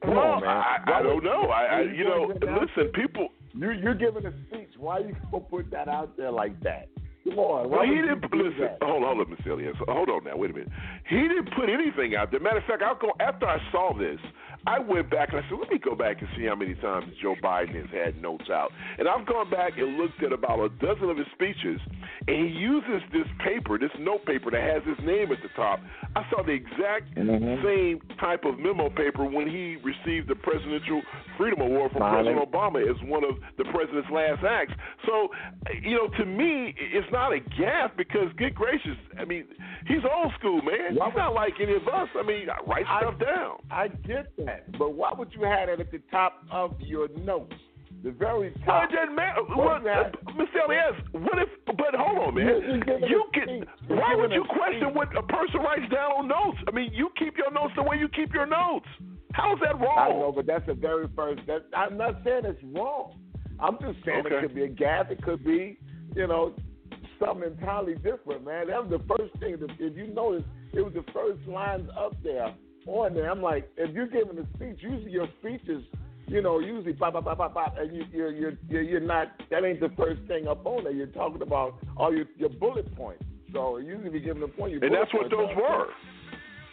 Come well, on, man. I, I don't know. I, I you know, listen, people. You you're giving a speech. Why are you gonna put that out there like that? Come on. Why Well, he didn't listen. that? Hold on, Miss Elias. Hold on now. Wait a minute. He didn't put anything out there. Matter of fact, I'll go after I saw this. I went back and I said, let me go back and see how many times Joe Biden has had notes out. And I've gone back and looked at about a dozen of his speeches, and he uses this paper, this note paper that has his name at the top. I saw the exact Mhm. same type of memo paper when he received the Presidential Freedom Award from Smiling. President Obama as one of the president's last acts. So, you know, to me, it's not a gaffe because, good gracious, I mean, he's old school, man. Why he's not like any of us. I mean, write I- stuff down. I get that, but why would you have that at the top of your notes? The very Well, top. it doesn't matter. What you uh, Mr. Elias, what if? But hold on, man. You're- you're giving You can. Why would you question what a person writes down on notes? I mean, you keep your notes the way you keep your notes. How is that wrong? I know, but that's the very first. That I'm not saying it's wrong. I'm just saying Okay. it could be a gap. It could be, you know, something entirely different, man. That was the first thing. That, if you notice, it was the first lines up there on there. I'm like, if you're giving a speech, usually your speech is, you know, usually pop, pop, pop, pop, pop, and you, you're, you're, you're, you're not. That ain't the first thing up on there. You're talking about all your, your bullet points. So usually, if you're giving a point, and that's what those were.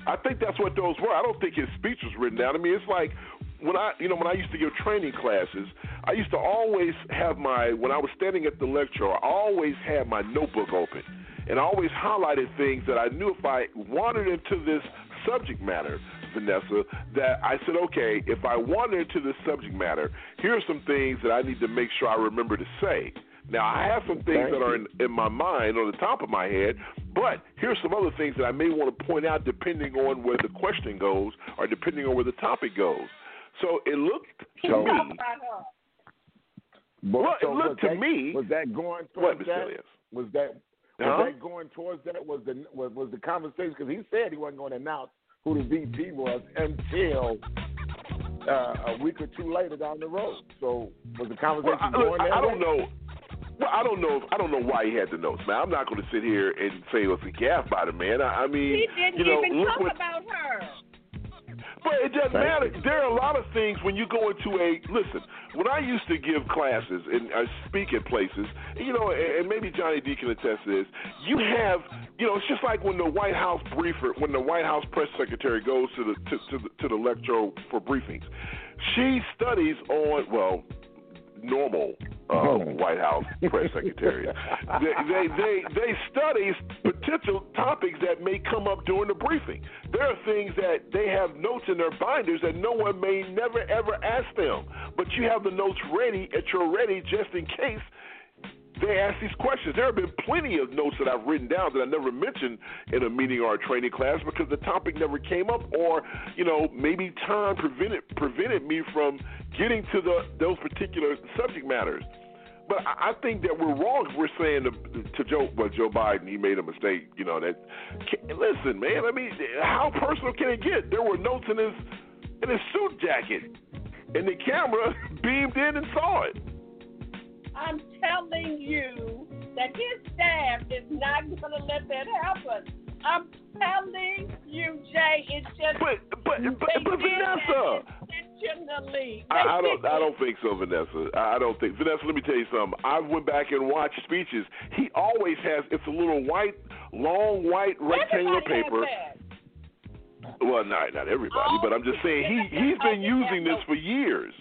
I think that's what those were. I don't think his speech was written down. I mean, it's like when I, you know, when I used to give training classes, I used to always have my when I was standing at the lecture, I always had my notebook open, and I always highlighted things that I knew if I wandered into this subject matter, Vanessa, that I said, okay, if I wander into this subject matter, here are some things that I need to make sure I remember to say. Now, I have some things that are in, in my mind on the top of my head, but here's some other things that I may want to point out depending on where the question goes or depending on where the topic goes. So it looked to So- me, But, well, so it looked was to that, me. was that going What, towards Mr. that? Elias? Was that was Huh? that going towards that? Was the was, was the conversation because he said he wasn't going to announce who the VP was until uh, a week or two later down the road. So was the conversation Well, I, going look, that I don't way? know. Well, I don't know. I don't know why he had the notes, man. I'm not going to sit here and say it was a gaffe by the man. I, I mean, He didn't you know, even talk what, about her. But it doesn't Thank matter. you. There are a lot of things when you go into a listen. When I used to give classes and I speak at places, you know, and and maybe Johnny D can attest to this. You have, you know, it's just like when the White House briefer, when the White House press secretary goes to the to, to the to the lecture for briefings, she studies on well normal uh, White House press secretary. they, they they they study potential topics that may come up during the briefing. There are things that they have notes in their binders that no one may never ever ask them, but you have the notes ready at your ready just in case they ask these questions. There have been plenty of notes that I've written down that I never mentioned in a meeting or a training class because the topic never came up, or you know maybe time prevented prevented me from getting to the those particular subject matters. But I think that we're wrong. if We're saying to, to Joe, well, Joe Biden, he made a mistake. You know that. Listen, man. I mean, how personal can it get? There were notes in his in his suit jacket, and the camera beamed in and saw it. I'm telling you that his staff is not going to let that happen. I'm telling you, Jay, it's just. But but but, but Vanessa. intentionally. I, I don't. I don't think so, Vanessa. I don't think Vanessa. Let me tell you something. I went back and watched speeches. He always has. It's a little white, long white rectangular Everybody paper. Well, not not everybody, but I'm just saying he he's been using this for years.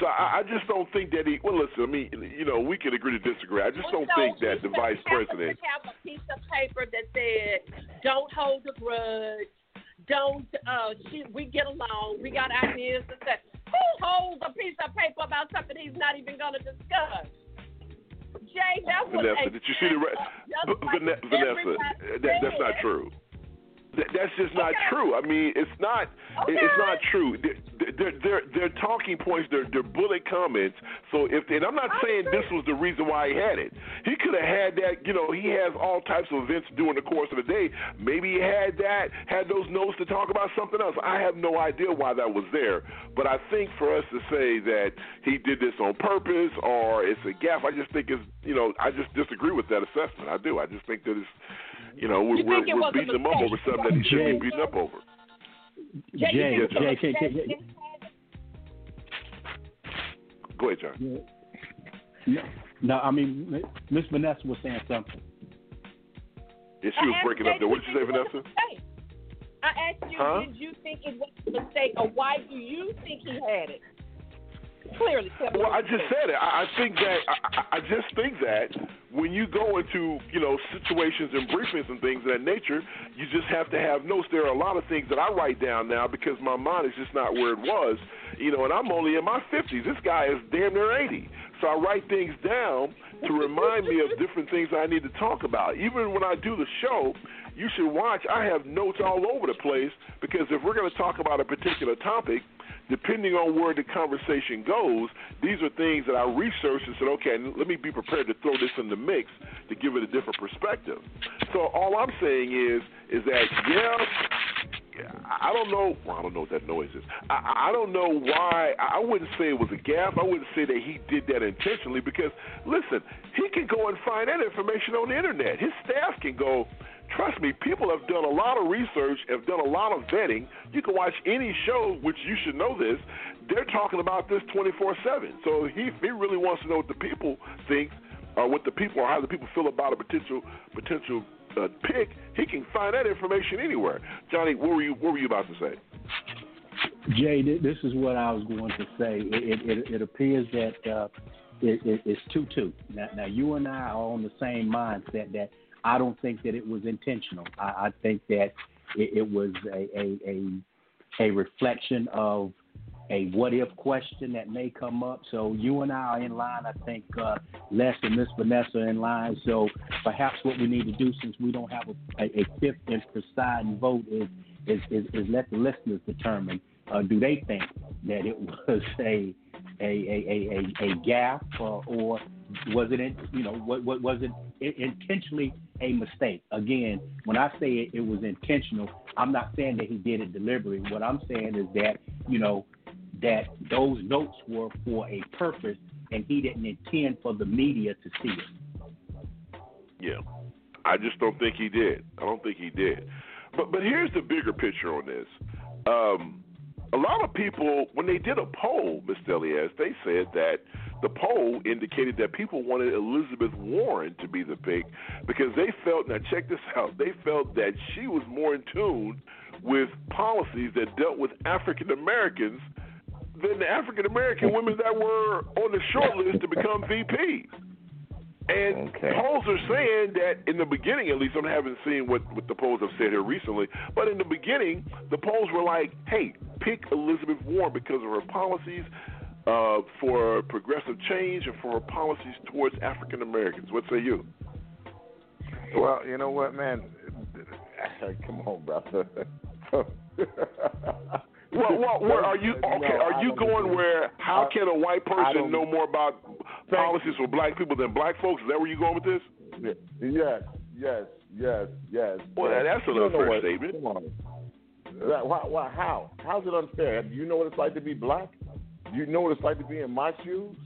So I, I just don't think that he. Well, listen. I mean, you know, we can agree to disagree. I just don't no, think that the vice president. have a piece of paper that said, "Don't hold a grudge. Don't. Uh, she, we get along. We got ideas to say." Who holds a piece of paper about something he's not even going to discuss? Jay, that was Vanessa, a did you see the re- like Vanessa? That, that's not true. That, that's just not okay. true. I mean, it's not. Okay. It's not true. They're, they're, they're, talking points. They're, they're bullet comments. So if and I'm not saying this was the reason why he had it. He could have had that. You know, he has all types of events during the course of the day. Maybe he had that. Had those notes to talk about something else. I have no idea why that was there. But I think for us to say that he did this on purpose or it's a gaffe, I just think it's. You know, I just disagree with that assessment. I do. I just think that it's you know, we're, we're, we're beating him up over something that he shouldn't be beaten up over. Jay, Jay, Jay, Jay, Jay, Jay. Go ahead, John. No, no, I mean, Miss Vanessa was saying something. Yeah, she was breaking up there. What did you say, Vanessa? Hey. I asked you, huh? did you think it was a mistake, or why do you think he had it? Clearly, well, I just said it. I, I think that I, I just think that when you go into you know situations and briefings and things of that nature, you just have to have notes. There are a lot of things that I write down now because my mind is just not where it was. You know, and I'm only in my 50s. This guy is damn near 80. So I write things down to remind me of different things I need to talk about. Even when I do the show, you should watch. I have notes all over the place because if we're going to talk about a particular topic, depending on where the conversation goes, these are things that I researched and said, okay, let me be prepared to throw this in the mix to give it a different perspective. So all I'm saying is, is that yeah, I don't know. Well, I don't know what that noise is. I, I don't know why. I wouldn't say it was a gaffe. I wouldn't say that he did that intentionally because, listen, he can go and find that information on the internet. His staff can go Trust me, people have done a lot of research, have done a lot of vetting. You can watch any show, which you should know this. They're talking about this 24 7. So he, he really wants to know what the people think, or what the people, or how the people feel about a potential potential uh, pick. He can find that information anywhere. Johnny, what were you what were you about to say? Jay, this is what I was going to say. It, it, it appears that uh, it, it's two two. Now, now you and I are on the same mindset that I don't think that it was intentional. I, I think that it, it was a, a, a, a reflection of a what if question that may come up. So you and I are in line. I think uh, Les and Miss Vanessa are in line. So perhaps what we need to do, since we don't have a, a, a fifth and presiding vote, is, is, is, is let the listeners determine uh, do they think that it was a a a a, a, gaffe or, or was it you know what, what was it intentionally a mistake. Again, when I say it, it was intentional, I'm not saying that he did it deliberately. What I'm saying is that, you know, that those notes were for a purpose and he didn't intend for the media to see it. Yeah. I just don't think he did. I don't think he did. But but here's the bigger picture on this. Um, a lot of people, when they did a poll, Mr. Elias, they said that the poll indicated that people wanted Elizabeth Warren to be the pick because they felt, now check this out, they felt that she was more in tune with policies that dealt with African Americans than the African American women that were on the short list to become VPs. And okay. polls are saying that in the beginning, at least I haven't seen what, what the polls have said here recently, but in the beginning, the polls were like, hey, pick Elizabeth Warren because of her policies uh, for progressive change and for policies towards African Americans. What say you? Well, you know what, man? Come on, brother. well, well, where are you? Okay, are you going where? How can a white person know more about policies for black people than black folks? Is that where you going with this? Yes, yes, yes, yes. Well, that's an unfair statement. Come on. Why, why, how? How's it unfair? Do you know what it's like to be black? You know what it's like to be in my shoes?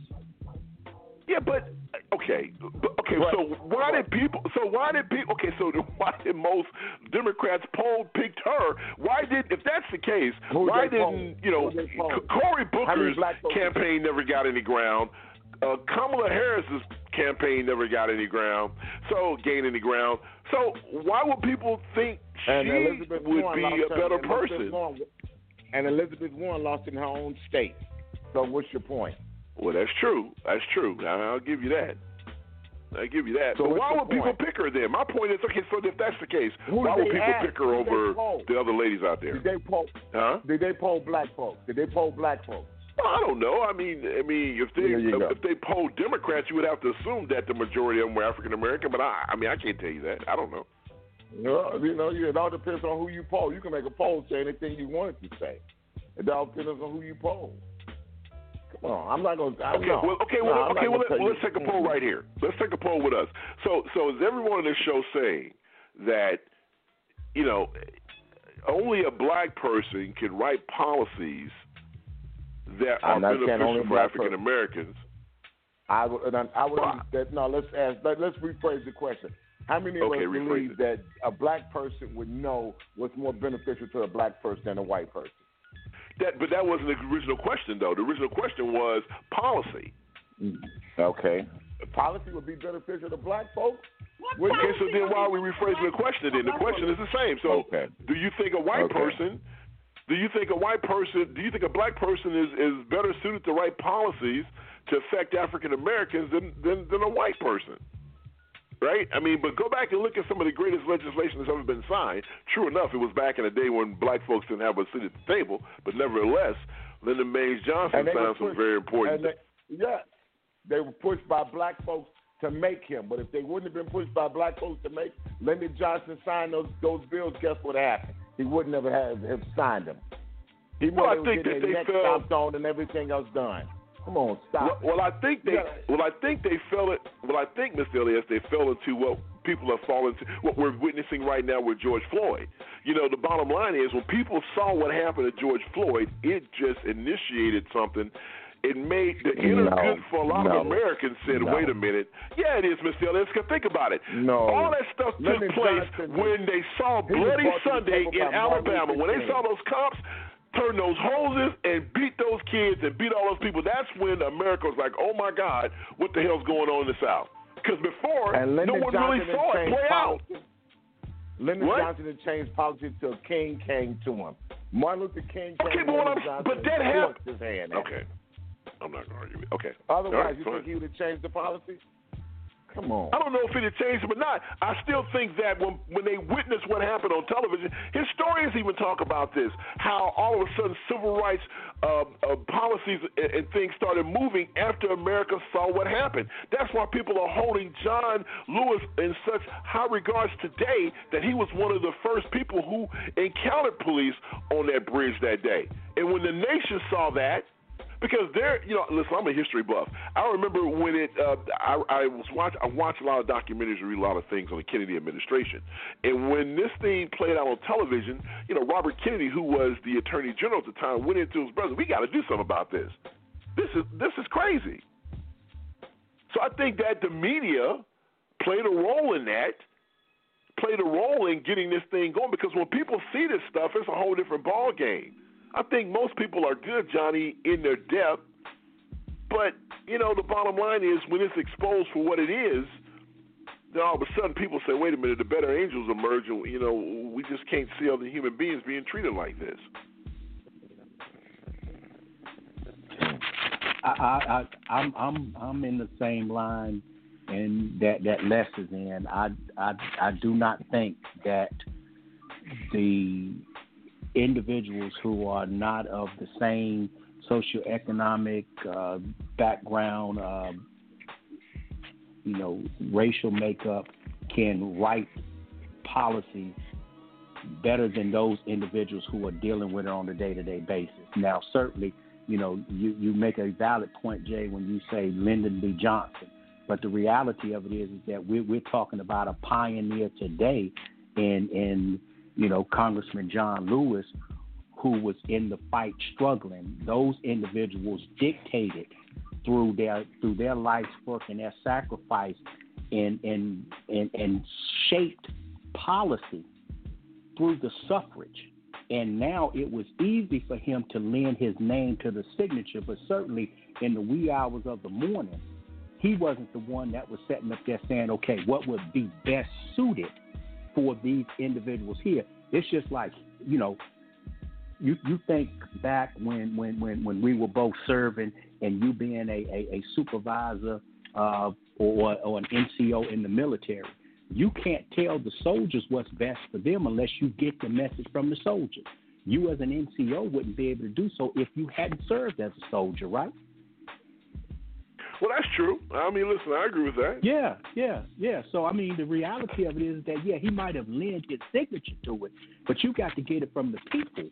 Yeah, but okay, okay. What? So why what? did people? So why did people? Okay, so why did most Democrats poll picked her? Why did? If that's the case, Who why didn't you know Cory Booker's campaign never got any ground? Uh, Kamala Harris's campaign never got any ground. So gain any ground. So why would people think and she Elizabeth would Warren be a better person? Warren, and Elizabeth Warren lost in her own state. So what's your point? Well, that's true. That's true. I'll give you that. I give you that. So but why would point? people pick her then? My point is, okay, so if that's the case, Who why would people ask? pick her over the other ladies out there? Did they poll? Huh? Did they poll black folks? Did they poll black folks? Well, I don't know. I mean, I mean, if they if they poll Democrats, you would have to assume that the majority of them were African American. But I, I mean, I can't tell you that. I don't know. No, you know, it all depends on who you poll. You can make a poll say anything you want it to say. It all depends on who you poll. On, I'm not going to. Okay, well, okay, well, no, okay, well, let, us take a poll right here. Let's take a poll with us. So, so is everyone on this show saying that, you know, only a black person can write policies that are beneficial for African Americans? I would, I would. That, no, let's ask. Let, let's rephrase the question. How many of okay, us believe that a black person would know what's more beneficial to a black person than a white person? That, but that wasn't the original question, though. The original question was policy. Mm, okay. Policy would be beneficial to black folks. okay, so then why are we rephrasing the question? Then the question is the same. So, okay. do you think a white Okay. person? Do you think a white person? Do you think a black person is is better suited to write policies to affect African Americans than, than than a white person? Right? I mean, but go back and look at some of the greatest legislation that's ever been signed. True enough, it was back in the day when black folks didn't have a seat at the table, but nevertheless, Lyndon Baines Johnson And they found were some very important. and they- yeah, they were pushed by black folks to make him. But if they wouldn't have been pushed by black folks to make Lyndon Johnson sign those those bills, guess what happened? He wouldn't have have, have signed them. He Well, would have think get that their neck stomped on and everything else done. Come on, stop. Well, well, I think they. Yeah. Well, I think they fell it. Well, I think, Mr. Elias, they fell into what people have fallen to. What we're witnessing right now with George Floyd. You know, the bottom line is when people saw what happened to George Floyd, it just initiated something. It made the inner No, good for a lot no, of Americans said, no. "Wait a minute, yeah, it is, Mr. Elias. 'cause Think about it. No. all that stuff took place when they saw Bloody brought to the Sunday in Alabama. When they saw those cops turn those hoses and beat those kids and beat all those people, that's when America was like, oh my God, what the hell's going on in the South? Because before, no one Johnson really saw it play out. Lyndon What? Johnson had changed policy till King came to him. Martin Luther King came Okay, to but what Lyndon I'm, Johnson but that happened. his hand. Okay. I'm not gonna argue with. Okay, Otherwise, right, you think he would have changed the policy? Come on. I don't know if it had changed or not. I still think that when when they witnessed what happened on television, historians even talk about this. How all of a sudden civil rights uh, uh, policies and, and things started moving after America saw what happened. That's why people are holding John Lewis in such high regards today that he was one of the first people who encountered police on that bridge that day. And when the nation saw that, because there, you know, listen, I'm a history buff. I remember when it, uh, I, I was watch, I watched a lot of documentaries, and read a lot of things on the Kennedy administration, and when this thing played out on television, you know, Robert Kennedy, who was the Attorney General at the time, went into his brother. We got to do something about this. This is this is crazy. So I think that the media played a role in that, played a role in getting this thing going. Because when people see this stuff, it's a whole different ball game. I think most people are good, Johnny, in their depth. But, you know, the bottom line is when it's exposed for what it is, then all of a sudden people say, wait a minute, the better angels emerge, and, you know, we just can't see other human beings being treated like this. I, I, I I'm I'm I'm in the same line, and that that Les is in. I I I do not think that the individuals who are not of the same socioeconomic uh, background, uh, you know, racial makeup, can write policies better than those individuals who are dealing with it on a day-to-day basis. Now, certainly, you know, you, you make a valid point, Jay, when you say Lyndon B. Johnson. But the reality of it is, is that we're, we're talking about a pioneer today in, in, you know, Congressman John Lewis, who was in the fight struggling. Those individuals dictated through their through their life's work and their sacrifice and and and, and shaped policy through the suffrage. And now it was easy for him to lend his name to the signature, but certainly in the wee hours of the morning, he wasn't the one that was setting up there saying, okay, what would be best suited for these individuals here. It's just like, you know, you you think back when when when when we were both serving and you being a a, a supervisor uh, or or an NCO in the military. You can't tell the soldiers what's best for them unless you get the message from the soldiers. You, as an NCO, wouldn't be able to do so if you hadn't served as a soldier, right? Well, that's true. I mean, listen, I agree with that. Yeah, yeah, yeah. So, I mean, the reality of it is that, yeah, he might have lent his signature to it, but you got to get it from the people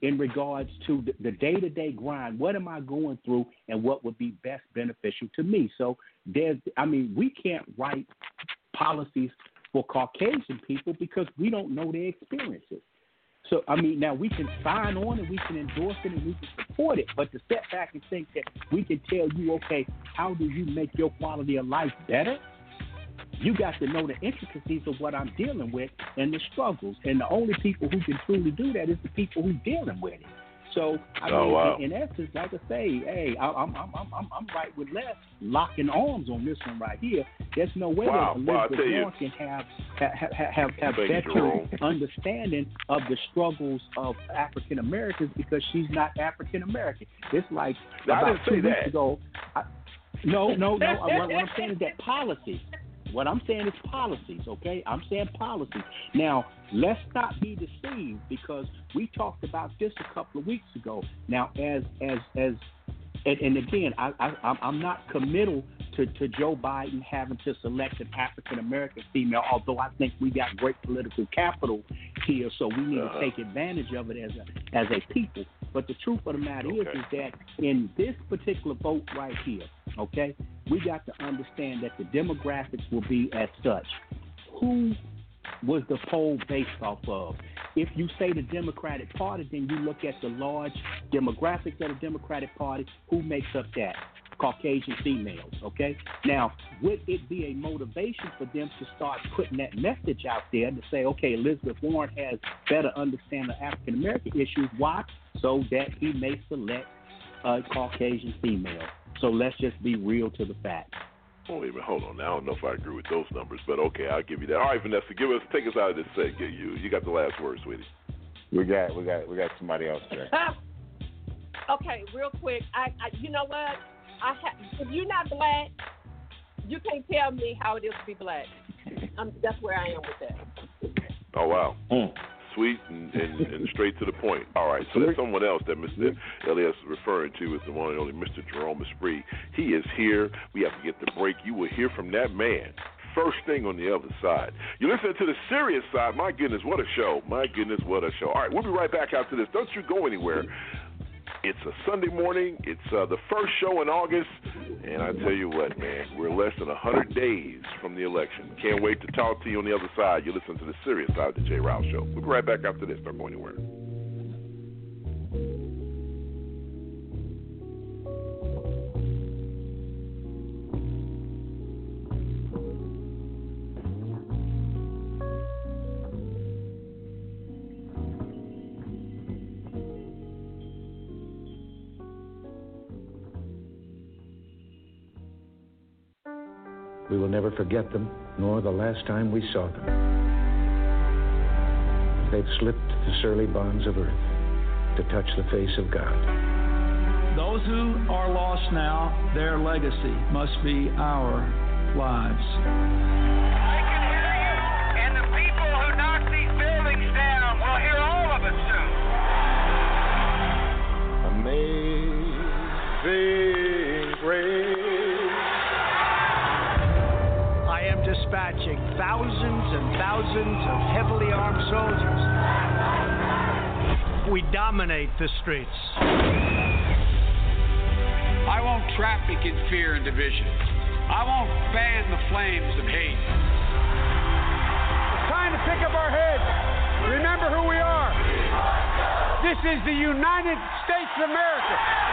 in regards to the day to day grind. What am I going through and what would be best beneficial to me? So, there's, I mean, we can't write policies for Caucasian people because we don't know their experiences. So I mean, now we can sign on and we can endorse it and we can support it, but to step back and think that we can tell you, okay, how do you make your quality of life better? You got to know the intricacies of what I'm dealing with and the struggles, and the only people who can truly do that is the people who's dealing with it. So I oh, mean, wow. in, in essence, like I say, hey, I, I'm I'm I'm I'm I'm right with Les, locking arms on this one right here. There's no way Wow. that Elizabeth you- Warren can have have have, have, better understanding of the struggles of African Americans because she's not African American. It's like I about two weeks that. ago. I, no, no, no. what, what I'm saying is that policy. What I'm saying is policies, okay? I'm saying policies. Now, let's not be deceived because we talked about this a couple of weeks ago. Now, as as as and, and again, I, I I'm- not committal to, to Joe Biden having to select an African American female, although I think we got great political capital here, so we need Uh-huh. to take advantage of it as a as a people. But the truth of the matter is, is that in this particular vote right here, okay, we got to understand that the demographics will be as such. Who was the poll based off of? If you say the Democratic Party, then you look at the large demographics of the Democratic Party. Who makes up that? Caucasian females, okay? Now, would it be a motivation for them to start putting that message out there to say, okay, Elizabeth Warren has better understand the African American issues? Why? So that he may select a Caucasian female. So let's just be real to the facts. Oh, wait a minute, hold on. Now, I don't know if I agree with those numbers, but okay, I'll give you that. All right, Vanessa, give us, take us out of this set. Get you, you got the last word, sweetie. We got we got we got somebody else there. okay, real quick. I, I you know what? I ha- if you're not black, you can't tell me how it is to be black. Um, that's where I am with that. Oh wow, sweet and, and, and straight to the point. All right, so there's someone else that Mr. Elias is referring to is the one and only Mr. Jerome Esprit. He is here. We have to get the break. You will hear from that man. First thing on the other side. You're listening to the serious side. My goodness, what a show. My goodness, what a show. All right, we'll be right back after this. Don't you go anywhere. It's a Sunday morning. It's uh, the first show in August. And I tell you what, man, we're less than 100 days from the election. Can't wait to talk to you on the other side. You listen to the serious side of the J. Rouse Show. We'll be right back after this. Don't go anywhere. Never forget them, nor the last time we saw them. They've slipped the surly bonds of earth to touch the face of God. Those who are lost now, their legacy must be our lives. Thousands and thousands of heavily armed soldiers. We dominate the streets. I won't traffic in fear and division. I won't fan the flames of hate. It's time to pick up our heads. Remember who we are. This is the United States of America.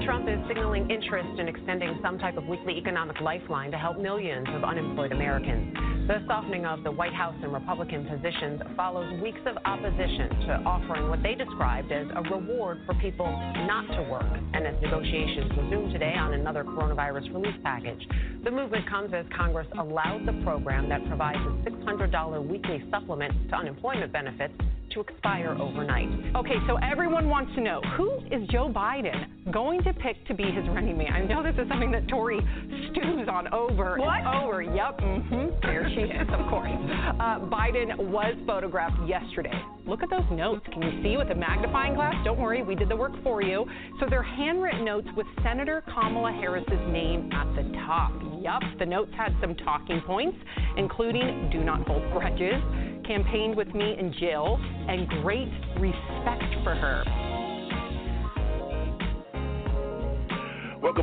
President Trump is signaling interest in extending some type of weekly economic lifeline to help millions of unemployed Americans. The softening of the White House and Republican positions follows weeks of opposition to offering what they described as a reward for people not to work. And as negotiations resume today on another coronavirus relief package, the movement comes as Congress allowed the program that provides a $600 weekly supplement to unemployment benefits to expire overnight. Okay, so everyone wants to know who is Joe Biden going to pick to be his running mate? I know this is something that Tori stews on over What? and over. Yep, mm-hmm. There she is, of course. Uh, Biden was photographed yesterday. Look at those notes. Can you see with a magnifying glass? Don't worry, we did the work for you. So they're handwritten notes with Senator Kamala Harris's name at the top. Yup, the notes had some talking points, including do not hold grudges, campaigned with me in jail, and great respect for her.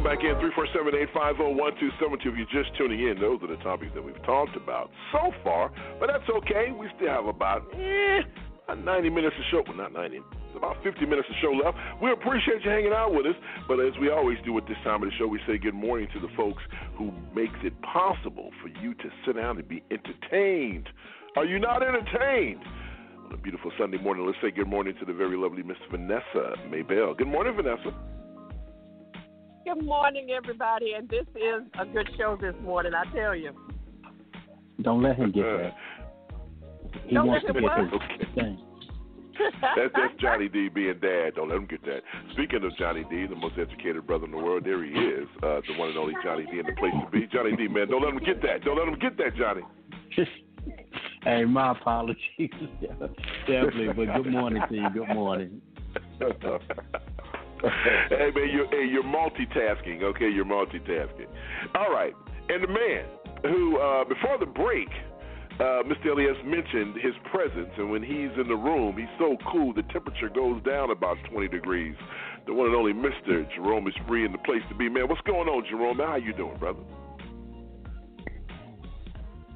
Back in 347-850-1272. If you're just tuning in, those are the topics that we've talked about so far. But that's okay. We still have about eh, about 90 minutes of show. Well, not 90. It's About 50 minutes of show left. We appreciate you hanging out with us. But as we always do at this time of the show, we say good morning to the folks who makes it possible for you to sit down and be entertained. Are you not entertained? On a beautiful Sunday morning, let's say good morning to the very lovely Miss Vanessa Maybell. Good morning, Vanessa. Good morning, everybody, and this is a good show this morning. I tell you. Don't let him get that. He Don't wants let to him get what? this thing. That's, that's Johnny D being dad. Don't let him get that. Speaking of Johnny D, the most educated brother in the world, there he is, uh, the one and only Johnny D in the place to be. Johnny D, man, don't let him get that. Don't let him get that, Johnny. hey, my apologies. Definitely, but good morning to you. Good morning. hey man, you're hey, you're multitasking. Okay, you're multitasking. All right, and the man who uh, before the break, uh, Mr. Elias mentioned his presence, and when he's in the room, he's so cool. The temperature goes down about 20 degrees. The one and only Mr. Jerome is free in the place to be. Man, what's going on, Jerome? How you doing, brother?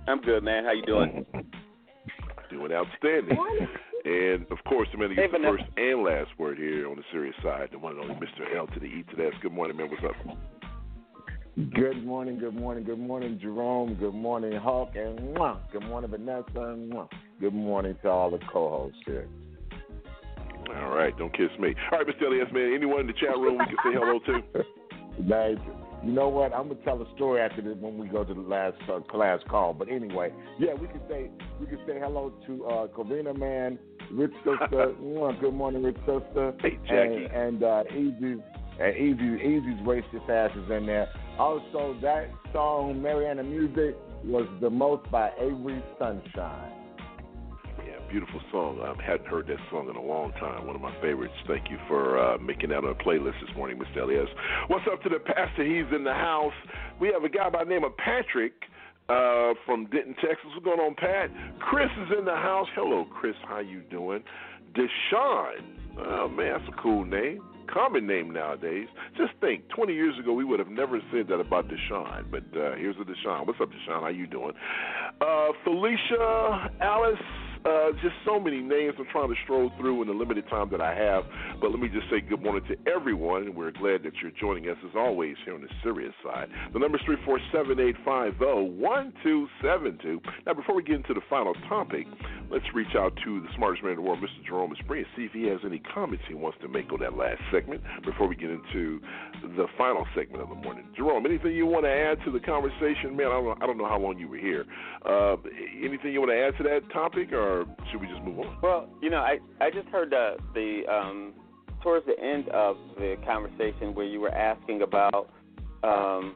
I'm good, man. How you doing? Doing outstanding. And of course, the man that Hey, gets the first and last word here on the serious side, the one and only Mr. L to the E to the S. Good morning, man. What's up? Good morning, good morning, good morning, Jerome. Good morning, Hawk, and mwah. good morning, Vanessa. And mwah. good morning to all the co-hosts here. All right, don't kiss me. All right, Mr. Elias, man. Anyone in the chat room we can say hello to? Guys, you know what? I'm gonna tell a story after this when we go to the last uh, class call. But anyway, yeah, we can say we can say hello to uh, Karina, man, Rich sister. good morning, Rich sister. Hey, Jackie. And, and uh, Easy, and Easy, Easy's racist ass is in there. Also, that song Mariana Music was the most by Avery Sunshine. Beautiful song. I hadn't heard that song in a long time. One of my favorites. Thank you for uh, making that on a playlist this morning, Mr. Elias. What's up to the pastor? He's in the house. We have a guy by the name of Patrick uh, from Denton, Texas. What's going on, Pat? Chris is in the house. Hello, Chris. How you doing? Deshawn. Oh man, that's a cool name. Common name nowadays. Just think, 20 years ago we would have never said that about Deshawn, but uh, here's a Deshaun. What's up, Deshawn? How you doing? Uh, Felicia, Alice, uh, just so many names I'm trying to stroll through in the limited time that I have. But let me just say good morning to everyone, we're glad that you're joining us as always here on the serious side. The number is 347-850-1272. Now, before we get into the final topic, let's reach out to the smartest man in the world, Mr. Jerome Esprit, and see if he has any comments he wants to make on that last segment before we get into the final segment of the morning. Jerome, anything you want to add to the conversation? Man, I don't know, I don't know how long you were here. Uh, anything you want to add to that topic, or should we just move on? Well, you know, I I just heard the the um, towards the end of the conversation where you were asking about. Um,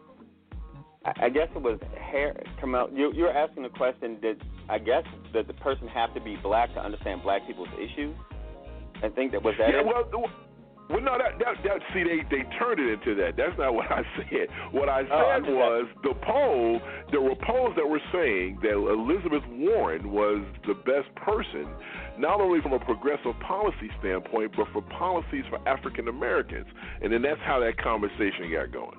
I I guess it was hair. Come out. You you were asking the question. Did I guess does the person have to be black to understand black people's issues? I think that was that. yeah, it? well, well, no, that, that, that, see, they, they turned it into that. That's not what I said. What I Oh, said just- was the poll, there were polls that were saying that Elizabeth Warren was the best person, not only from a progressive policy standpoint, but for policies for African Americans. And then that's how that conversation got going.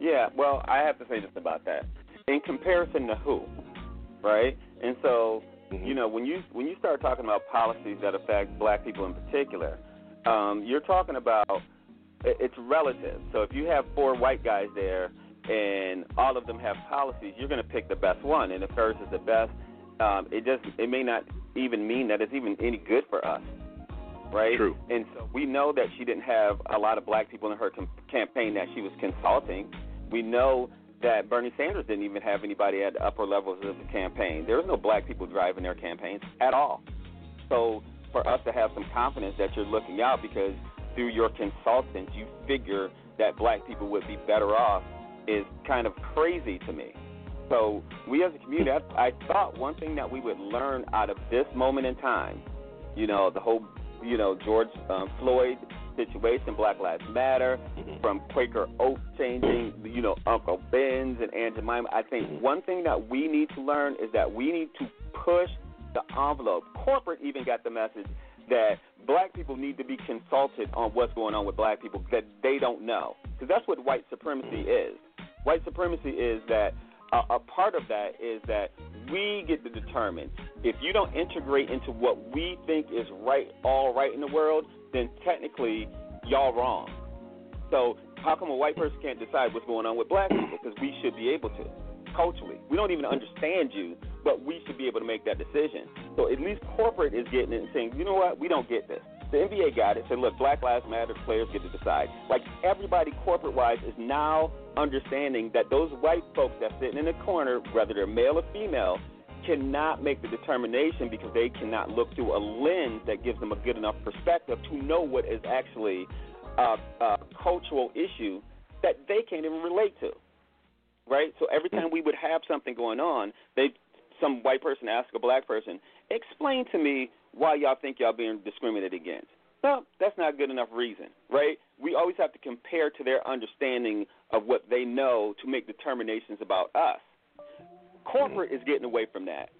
Yeah, well, I have to say this about that. In comparison to who, right? And so, mm-hmm. you know, when you when you start talking about policies that affect black people in particular, um, you're talking about it's relative. So if you have four white guys there and all of them have policies, you're going to pick the best one. And if hers is the best, um, it just it may not even mean that it's even any good for us, right? True. And so we know that she didn't have a lot of black people in her com- campaign that she was consulting. We know that Bernie Sanders didn't even have anybody at the upper levels of the campaign. There was no black people driving their campaigns at all. So for us to have some confidence that you're looking out because through your consultants you figure that black people would be better off is kind of crazy to me. So we as a community, I, I thought one thing that we would learn out of this moment in time, you know, the whole, you know, George um, Floyd situation, Black Lives Matter, from Quaker Oat changing, you know, Uncle Ben's and Aunt Jemima. I think one thing that we need to learn is that we need to push the envelope. Corporate even got the message that black people need to be consulted on what's going on with black people that they don't know. Because that's what white supremacy is. White supremacy is that a, a part of that is that we get to determine if you don't integrate into what we think is right, all right in the world, then technically y'all wrong. So how come a white person can't decide what's going on with black people? Because we should be able to culturally. We don't even understand you, but we should be able to make that decision. So at least corporate is getting it and saying, you know what, we don't get this. The NBA got it. Said, look, Black Lives Matter. Players get to decide. Like everybody, corporate wise, is now understanding that those white folks that's sitting in the corner, whether they're male or female, cannot make the determination because they cannot look through a lens that gives them a good enough perspective to know what is actually a, a cultural issue that they can't even relate to. Right? So every time we would have something going on, they some white person ask a black person, explain to me why y'all think y'all being discriminated against. No, that's not good enough reason, right? We always have to compare to their understanding of what they know to make determinations about us. Corporate is getting away from that.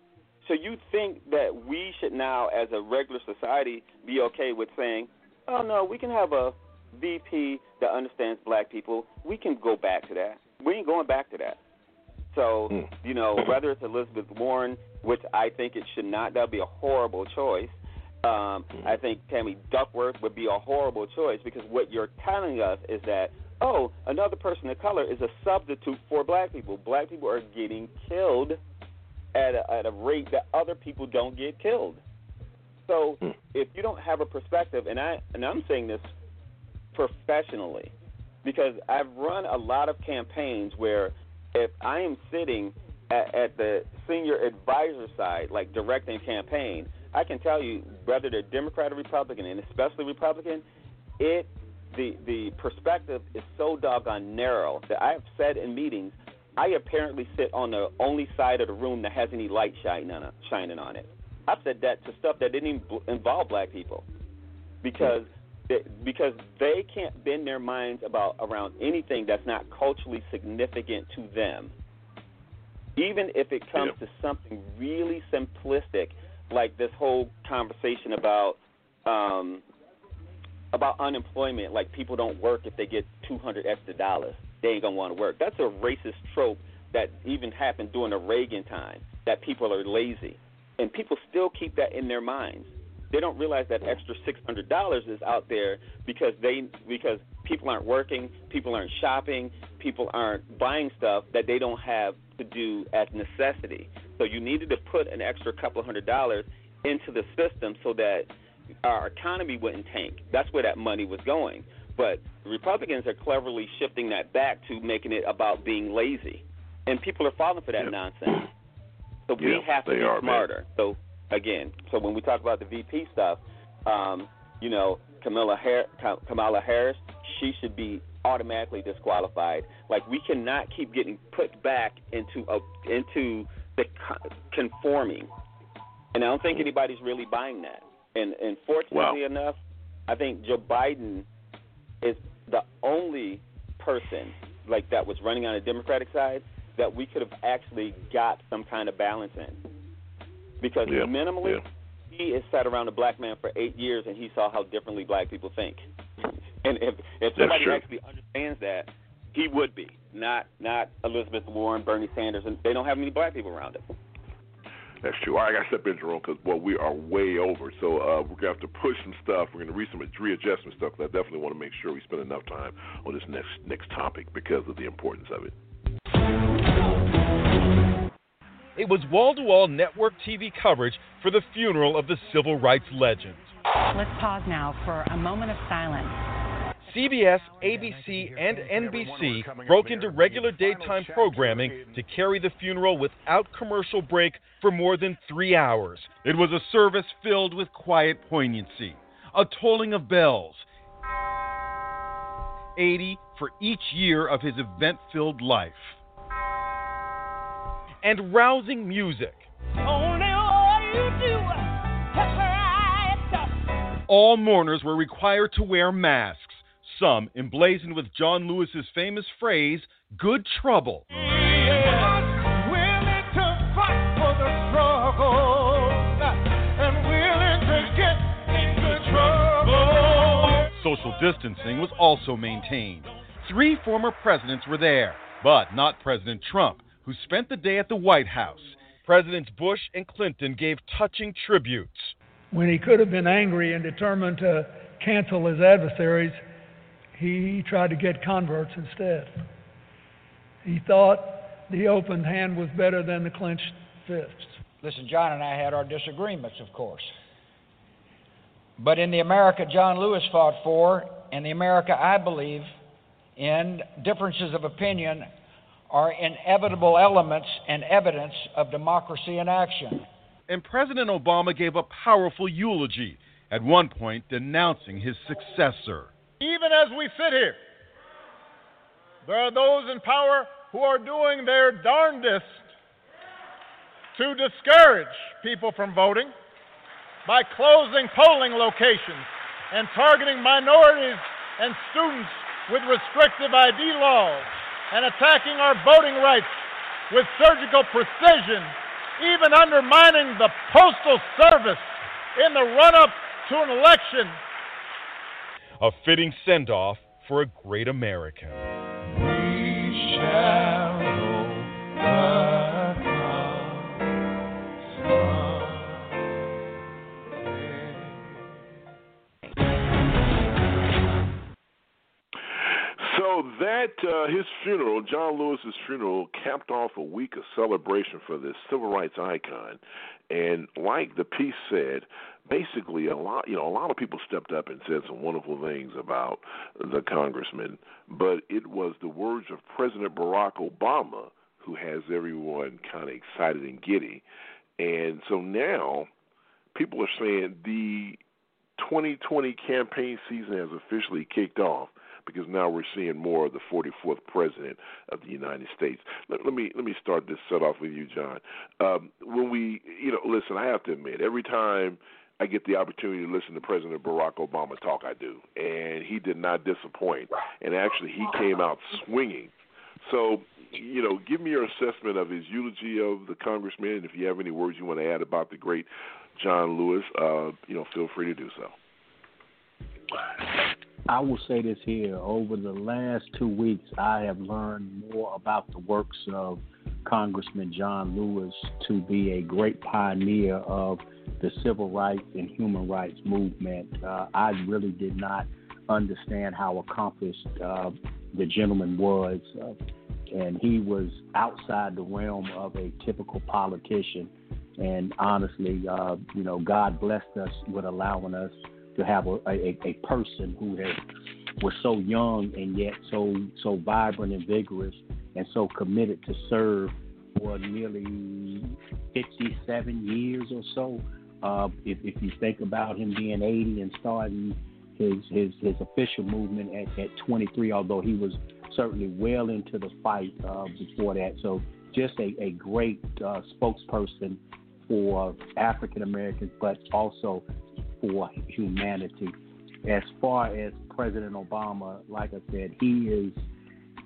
So you think that we should now, as a regular society, be okay with saying, "Oh no, we can have a VP that understands black people. We can go back to that. We ain't going back to that." So hmm. you know, whether it's Elizabeth Warren, which I think it should not, that'd be a horrible choice. Um, hmm. I think Tammy Duckworth would be a horrible choice because what you're telling us is that oh, another person of color is a substitute for black people. Black people are getting killed at a, at a rate that other people don't get killed. So hmm. if you don't have a perspective, and I and I'm saying this professionally because I've run a lot of campaigns where if I am sitting at, at the senior advisor side, like directing campaign, I can tell you whether they're Democrat or Republican, and especially Republican, it the the perspective is so doggone narrow that I have said in meetings, I apparently sit on the only side of the room that has any light shining on it, shining on it. I've said that to stuff that didn't even involve black people, because because they can't bend their minds about around anything that's not culturally significant to them. Even if it comes to something really simplistic, like this whole conversation about um, about unemployment, like people don't work if they get two hundred extra dollars, they ain't gonna want to work. That's a racist trope that even happened during the Reagan time. That people are lazy, and people still keep that in their minds. They don't realize that extra six hundred dollars is out there because they because people aren't working, people aren't shopping, people aren't buying stuff that they don't have to do as necessity. So you needed to put an extra couple hundred dollars into the system so that our economy wouldn't tank. That's where that money was going. But Republicans are cleverly shifting that back to making it about being lazy. And people are falling for that nonsense. So we Yeah, have to be are, man. smarter. So again, so when we talk about the VP stuff, um, you know, Kamala, Har- Kamala Harris, she should be automatically disqualified. Like we cannot keep getting put back into a, into the conforming, and I don't think anybody's really buying that. And and fortunately enough, I think Joe Biden is the only person like that was running on the Democratic side that we could have actually got some kind of balance in. Because Yeah, minimally, he has sat around a black man for eight years and he saw how differently black people think. And if if somebody actually understands that, he would be not not Elizabeth Warren, Bernie Sanders, and they don't have many black people around him. That's true. All right, I got to step in, Jerome, because well, we are way over. So uh, we're gonna have to push some stuff. We're gonna read some readjustment stuff. I definitely want to make sure we spend enough time on this next next topic because of the importance of it. It was wall-to-wall network TV coverage for the funeral of the civil rights legend. Let's pause now for a moment of silence. CBS, ABC, and NBC broke into regular daytime programming to carry the funeral without commercial break for more than three hours. It was a service filled with quiet poignancy, a tolling of bells, 80 for each year of his event filled life, and rousing music. All mourners were required to wear masks some emblazoned with John Lewis's famous phrase, good trouble. Social distancing was also maintained. Three former presidents were there, but not President Trump, who spent the day at the White House. Presidents Bush and Clinton gave touching tributes. When he could have been angry and determined to cancel his adversaries, he tried to get converts instead. He thought the open hand was better than the clenched fist. Listen, John and I had our disagreements, of course. But in the America John Lewis fought for, and the America I believe in, differences of opinion are inevitable elements and evidence of democracy in action. And President Obama gave a powerful eulogy, at one point denouncing his successor. Even as we sit here, there are those in power who are doing their darndest to discourage people from voting by closing polling locations and targeting minorities and students with restrictive ID laws and attacking our voting rights with surgical precision, even undermining the Postal Service in the run up to an election a fitting send off for a great American. That uh, his funeral, John Lewis's funeral, capped off a week of celebration for this civil rights icon, and like the piece said, basically a lot, you know, a lot of people stepped up and said some wonderful things about the congressman, but it was the words of President Barack Obama who has everyone kind of excited and giddy, and so now people are saying the 2020 campaign season has officially kicked off because now we're seeing more of the 44th president of the United States. Let, let me let me start this set off with you, John. Um, when we, you know, listen, I have to admit, every time I get the opportunity to listen to President Barack Obama talk, I do, and he did not disappoint. And actually, he came out swinging. So, you know, give me your assessment of his eulogy of the congressman, and if you have any words you want to add about the great John Lewis, uh, you know, feel free to do so. I will say this here. Over the last two weeks, I have learned more about the works of Congressman John Lewis to be a great pioneer of the civil rights and human rights movement. Uh, I really did not understand how accomplished uh, the gentleman was. Uh, and he was outside the realm of a typical politician. And honestly, uh, you know, God blessed us with allowing us to have a, a, a person who has, was so young and yet so so vibrant and vigorous and so committed to serve for nearly 57 years or so. Uh, if, if you think about him being 80 and starting his his, his official movement at, at 23, although he was certainly well into the fight uh, before that. So just a, a great uh, spokesperson for African Americans, but also for humanity. As far as President Obama, like I said, he is,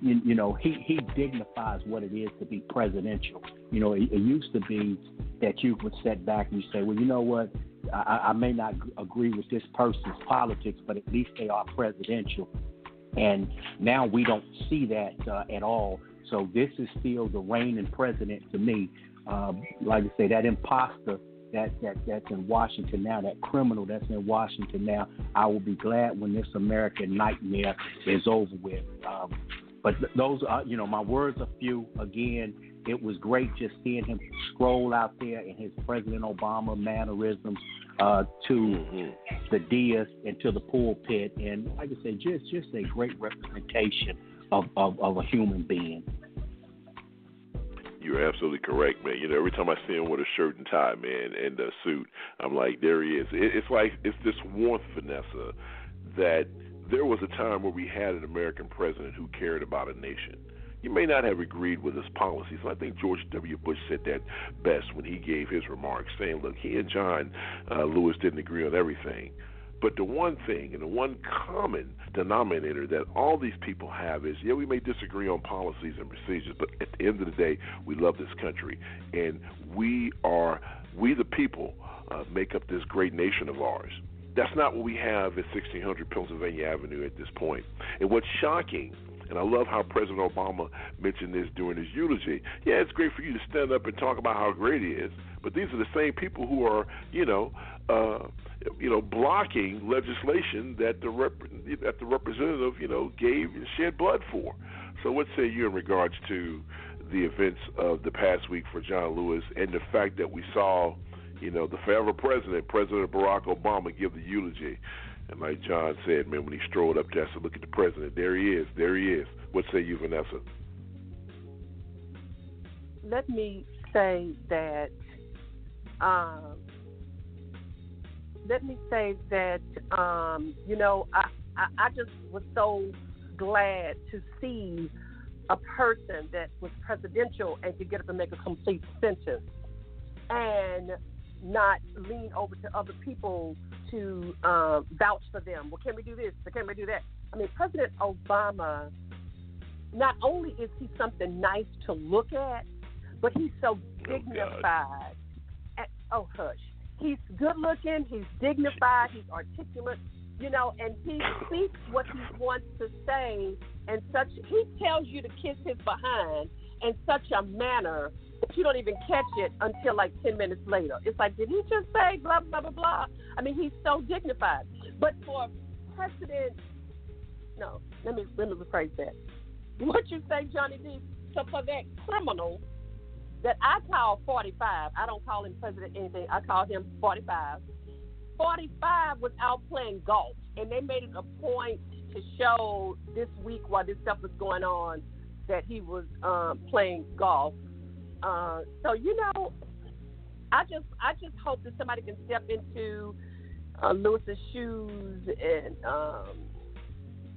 you, you know, he, he dignifies what it is to be presidential. You know, it, it used to be that you would sit back and you say, well, you know what, I, I may not agree with this person's politics, but at least they are presidential. And now we don't see that uh, at all. So this is still the reigning president to me. Uh, like I say, that imposter that, that that's in Washington now, that criminal that's in Washington now, I will be glad when this American nightmare is over with. Um, but those are, you know, my words are few. Again, it was great just seeing him scroll out there in his President Obama mannerisms uh, to mm-hmm. the dais and to the pulpit, and like I said, just just a great representation of, of, of a human being. You're absolutely correct, man. You know, every time I see him with a shirt and tie, man, and a suit, I'm like, there he is. It, it's like it's this warmth, Vanessa, that there was a time where we had an American president who cared about a nation. You may not have agreed with his policies. I think George W. Bush said that best when he gave his remarks, saying, look, he and John uh, Lewis didn't agree on everything. But the one thing and the one common denominator that all these people have is, yeah, we may disagree on policies and procedures, but at the end of the day, we love this country, and we are, we the people, uh, make up this great nation of ours. That's not what we have at 1600 Pennsylvania Avenue at this point. And what's shocking and I love how President Obama mentioned this during his eulogy. Yeah, it's great for you to stand up and talk about how great he is, but these are the same people who are, you know, uh, you know, blocking legislation that the rep- that the representative, you know, gave and shed blood for. So, what say you in regards to the events of the past week for John Lewis and the fact that we saw, you know, the forever president, President Barack Obama, give the eulogy? And like John said, man, when he strolled up I said, look at the president. There he is. There he is. What say you, Vanessa? Let me say that. Um, let me say that um, you know I, I I just was so glad to see a person that was presidential and could get up and make a complete sentence and not lean over to other people to um, vouch for them. Well, can we do this? Can we do that? I mean, President Obama, not only is he something nice to look at, but he's so dignified. Oh, oh hush. He's good looking, he's dignified, he's articulate, you know, and he speaks what he wants to say and such he tells you to kiss his behind in such a manner that you don't even catch it until like 10 minutes later. It's like, did he just say blah, blah, blah, blah? I mean, he's so dignified. But for President, no, let me, let me rephrase that. What you say, Johnny D? So for that criminal that I call 45, I don't call him president anything, I call him 45. 45 was out playing golf, and they made it a point to show this week while this stuff was going on that he was um, playing golf. Uh, so you know, I just I just hope that somebody can step into uh, Lewis's shoes and um,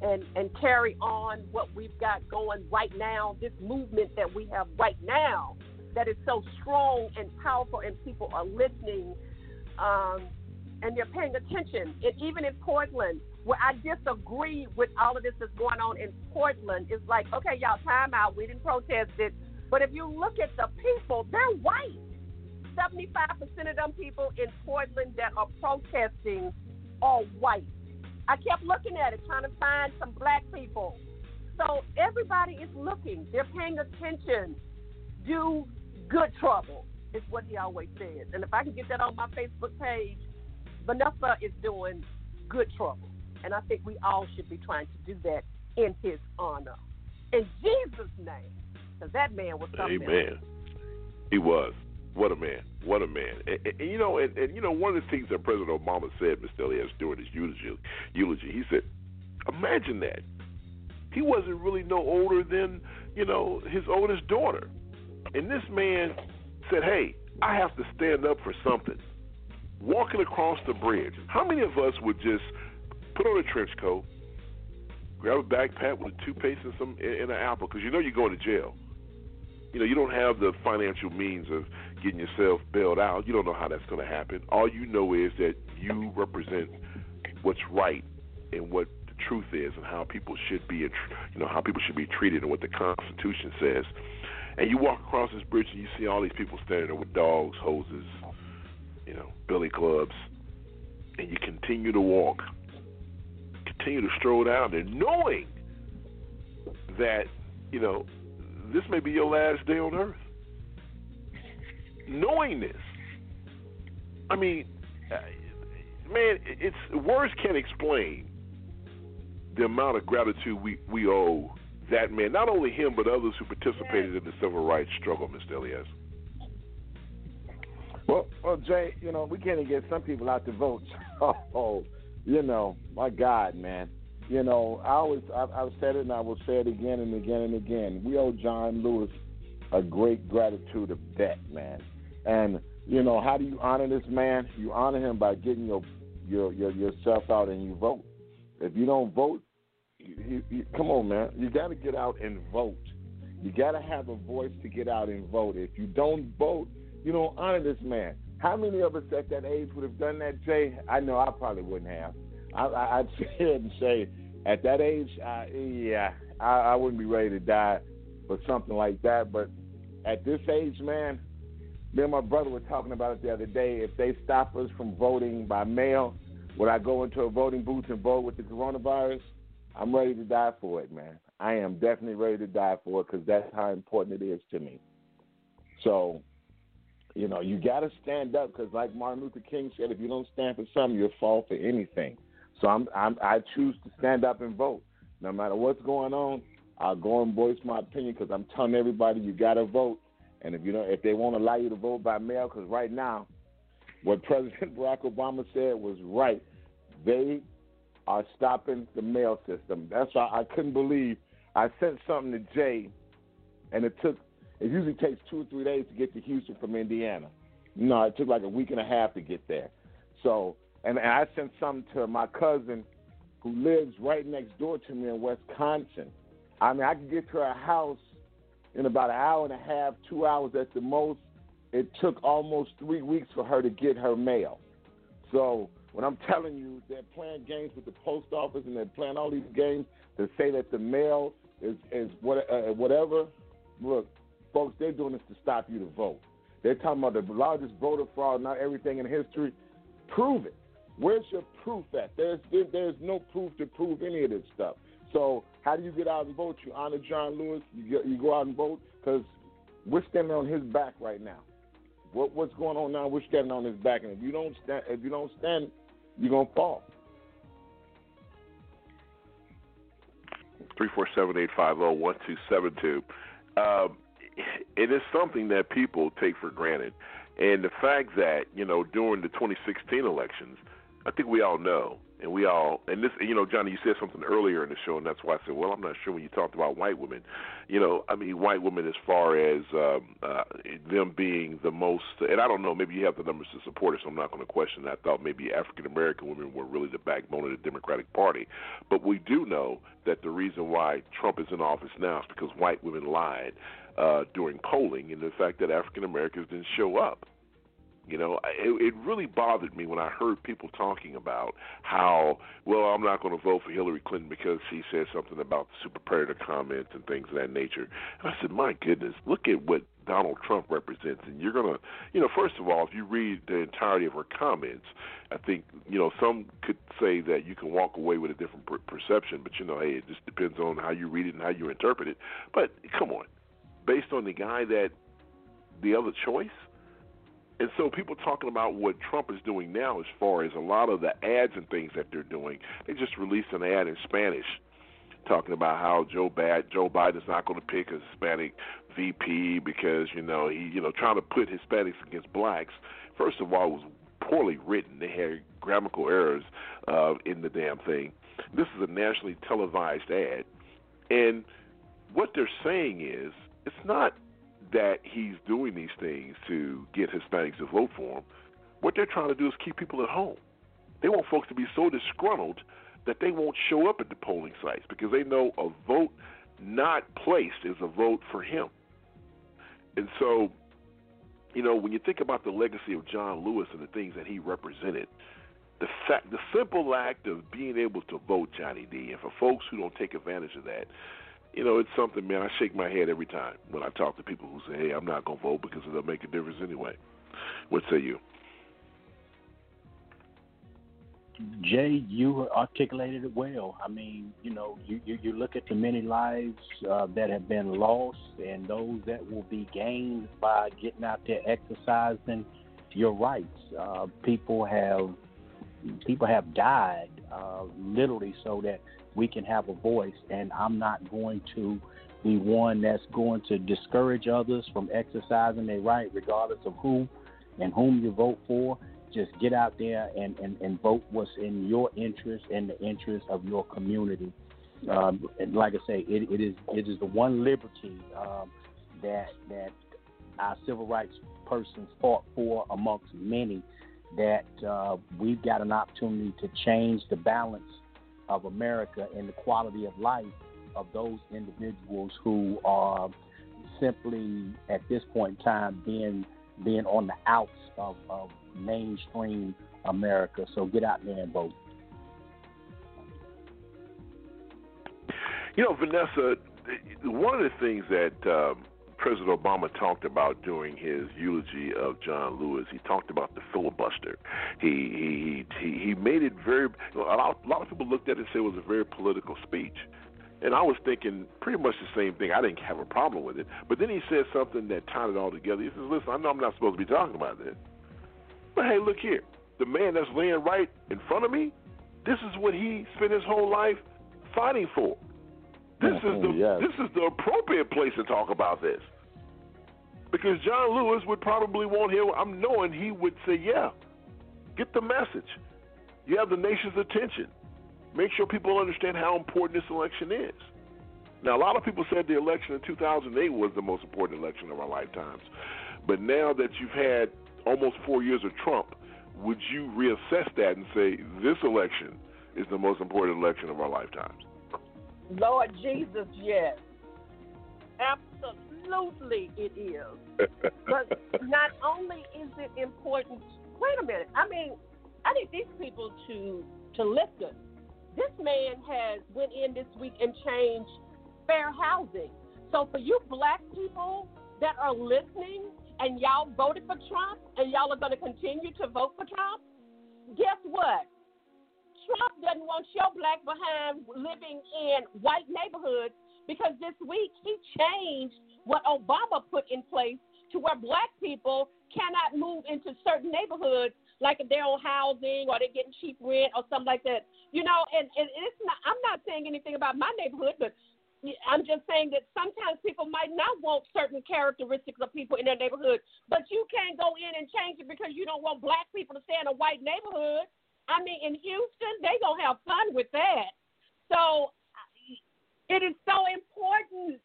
and and carry on what we've got going right now. This movement that we have right now that is so strong and powerful, and people are listening um, and they're paying attention. And even in Portland, where I disagree with all of this that's going on in Portland. It's like, okay, y'all, time out. We didn't protest it. But if you look at the people, they're white. 75% of them people in Portland that are protesting are white. I kept looking at it, trying to find some black people. So everybody is looking. They're paying attention. Do good trouble, is what he always says. And if I can get that on my Facebook page, Vanessa is doing good trouble. And I think we all should be trying to do that in his honor. In Jesus' name. Because that man was something. Amen. Else. He was. What a man. What a man. And, and, and you know, and, and, you know, one of the things that President Obama said, Mr. Elias, during his eulogy, eulogy, he said, imagine that. He wasn't really no older than, you know, his oldest daughter. And this man said, hey, I have to stand up for something. Walking across the bridge. How many of us would just put on a trench coat, grab a backpack with a toothpaste and some and an apple, because you know you're going to jail. You know you don't have the financial means of getting yourself bailed out. You don't know how that's going to happen. All you know is that you represent what's right and what the truth is, and how people should be, you know, how people should be treated, and what the Constitution says. And you walk across this bridge and you see all these people standing there with dogs, hoses, you know, billy clubs, and you continue to walk continue to stroll down there knowing that, you know, this may be your last day on earth. Knowing this, I mean, uh, man, it's words can't explain the amount of gratitude we we owe that man. Not only him, but others who participated in the civil rights struggle, Mr. Elias. Well, well, Jay, you know we can't even get some people out to vote. Oh, you know, my God, man. You know, I always I've, I've said it and I will say it again and again and again. We owe John Lewis a great gratitude of debt, man. And you know, how do you honor this man? You honor him by getting your your, your yourself out and you vote. If you don't vote, you, you, come on, man. You got to get out and vote. You got to have a voice to get out and vote. If you don't vote, you don't honor this man. How many of us at that age would have done that, Jay? I know I probably wouldn't have. I, I, I'd sit here and say, at that age, yeah, I, I wouldn't be ready to die for something like that. But at this age, man, me and my brother were talking about it the other day. If they stop us from voting by mail, would I go into a voting booth and vote with the coronavirus? I'm ready to die for it, man. I am definitely ready to die for it because that's how important it is to me. So, you know, you got to stand up because, like Martin Luther King said, if you don't stand for something, you'll fall for anything. So I'm, I'm I choose to stand up and vote, no matter what's going on. I'll go and voice my opinion because I'm telling everybody you got to vote. And if you know, if they won't allow you to vote by mail, because right now, what President Barack Obama said was right. They are stopping the mail system. That's why I couldn't believe I sent something to Jay, and it took. It usually takes two or three days to get to Houston from Indiana. No, it took like a week and a half to get there. So, and, and I sent something to my cousin who lives right next door to me in Wisconsin. I mean, I could get to her house in about an hour and a half, two hours at the most. It took almost three weeks for her to get her mail. So when I'm telling you they're playing games with the post office and they're playing all these games to say that the mail is is what uh, whatever, look, folks, they're doing this to stop you to vote. They're talking about the largest voter fraud, not everything in history. Prove it. Where's your proof at? There's there, there's no proof to prove any of this stuff. So how do you get out and vote? You honor John Lewis. You get, you go out and vote because we're standing on his back right now. What what's going on now? We're standing on his back, and if you don't stand, if you don't stand, you're gonna fall. Three four seven eight five zero one two seven two. Um, it is something that people take for granted, and the fact that you know during the 2016 elections, I think we all know and we all and this you know Johnny you said something earlier in the show and that's why I said well I'm not sure when you talked about white women. You know I mean white women as far as um uh them being the most and I don't know maybe you have the numbers to support it so I'm not going to question that. I thought maybe African American women were really the backbone of the Democratic Party. But we do know that the reason why Trump is in office now is because white women lied uh during polling and the fact that African Americans didn't show up you know, it, it really bothered me when I heard people talking about how, well, I'm not going to vote for Hillary Clinton because she said something about the super predator comments and things of that nature. And I said, my goodness, look at what Donald Trump represents. And you're going to, you know, first of all, if you read the entirety of her comments, I think, you know, some could say that you can walk away with a different per- perception, but, you know, hey, it just depends on how you read it and how you interpret it. But come on, based on the guy that the other choice, and so people talking about what Trump is doing now as far as a lot of the ads and things that they're doing. They just released an ad in Spanish talking about how Joe Bad Joe Biden's not going to pick a Hispanic VP because you know he you know trying to put Hispanics against blacks. First of all, it was poorly written. They had grammatical errors uh, in the damn thing. This is a nationally televised ad, and what they're saying is it's not that he's doing these things to get Hispanics to vote for him. What they're trying to do is keep people at home. They want folks to be so disgruntled that they won't show up at the polling sites because they know a vote not placed is a vote for him. And so, you know, when you think about the legacy of John Lewis and the things that he represented, the fact, the simple act of being able to vote, Johnny D, and for folks who don't take advantage of that, you know, it's something, man. I shake my head every time when I talk to people who say, "Hey, I'm not gonna vote because it'll make a difference anyway." What say you? Jay, you articulated it well. I mean, you know, you, you, you look at the many lives uh, that have been lost and those that will be gained by getting out there exercising your rights. Uh, people have people have died uh, literally so that we can have a voice, and I'm not going to be one that's going to discourage others from exercising their right, regardless of who and whom you vote for just get out there and, and, and vote what's in your interest and the interest of your community. Um, and like I say, it, it is it is the one liberty um, that that our civil rights persons fought for amongst many. That uh, we've got an opportunity to change the balance of America and the quality of life of those individuals who are simply at this point in time being being on the outs of, of mainstream America. So get out there and vote. You know, Vanessa, one of the things that um, President Obama talked about during his eulogy of John Lewis, he talked about the filibuster. He he he, he made it very. A lot, a lot of people looked at it and said it was a very political speech. And I was thinking pretty much the same thing. I didn't have a problem with it. But then he said something that tied it all together. He says, Listen, I know I'm not supposed to be talking about this. But hey, look here. The man that's laying right in front of me, this is what he spent his whole life fighting for. This is mm-hmm, the yes. this is the appropriate place to talk about this. Because John Lewis would probably want him I'm knowing he would say, Yeah, get the message. You have the nation's attention. Make sure people understand how important this election is. Now, a lot of people said the election in 2008 was the most important election of our lifetimes. But now that you've had almost four years of Trump, would you reassess that and say this election is the most important election of our lifetimes? Lord Jesus, yes. Absolutely it is. but not only is it important, wait a minute. I mean, I need these people to to listen. This man has went in this week and changed fair housing. So for you black people that are listening and y'all voted for Trump and y'all are going to continue to vote for Trump, guess what? Trump doesn't want your black behind living in white neighborhoods because this week he changed what Obama put in place to where black people cannot move into certain neighborhoods like if they're on housing or they're getting cheap rent or something like that. You know, and, and it's not I'm not saying anything about my neighborhood, but I'm just saying that sometimes people might not want certain characteristics of people in their neighborhood, but you can't go in and change it because you don't want black people to stay in a white neighborhood. I mean, in Houston, they gonna have fun with that. So it is so important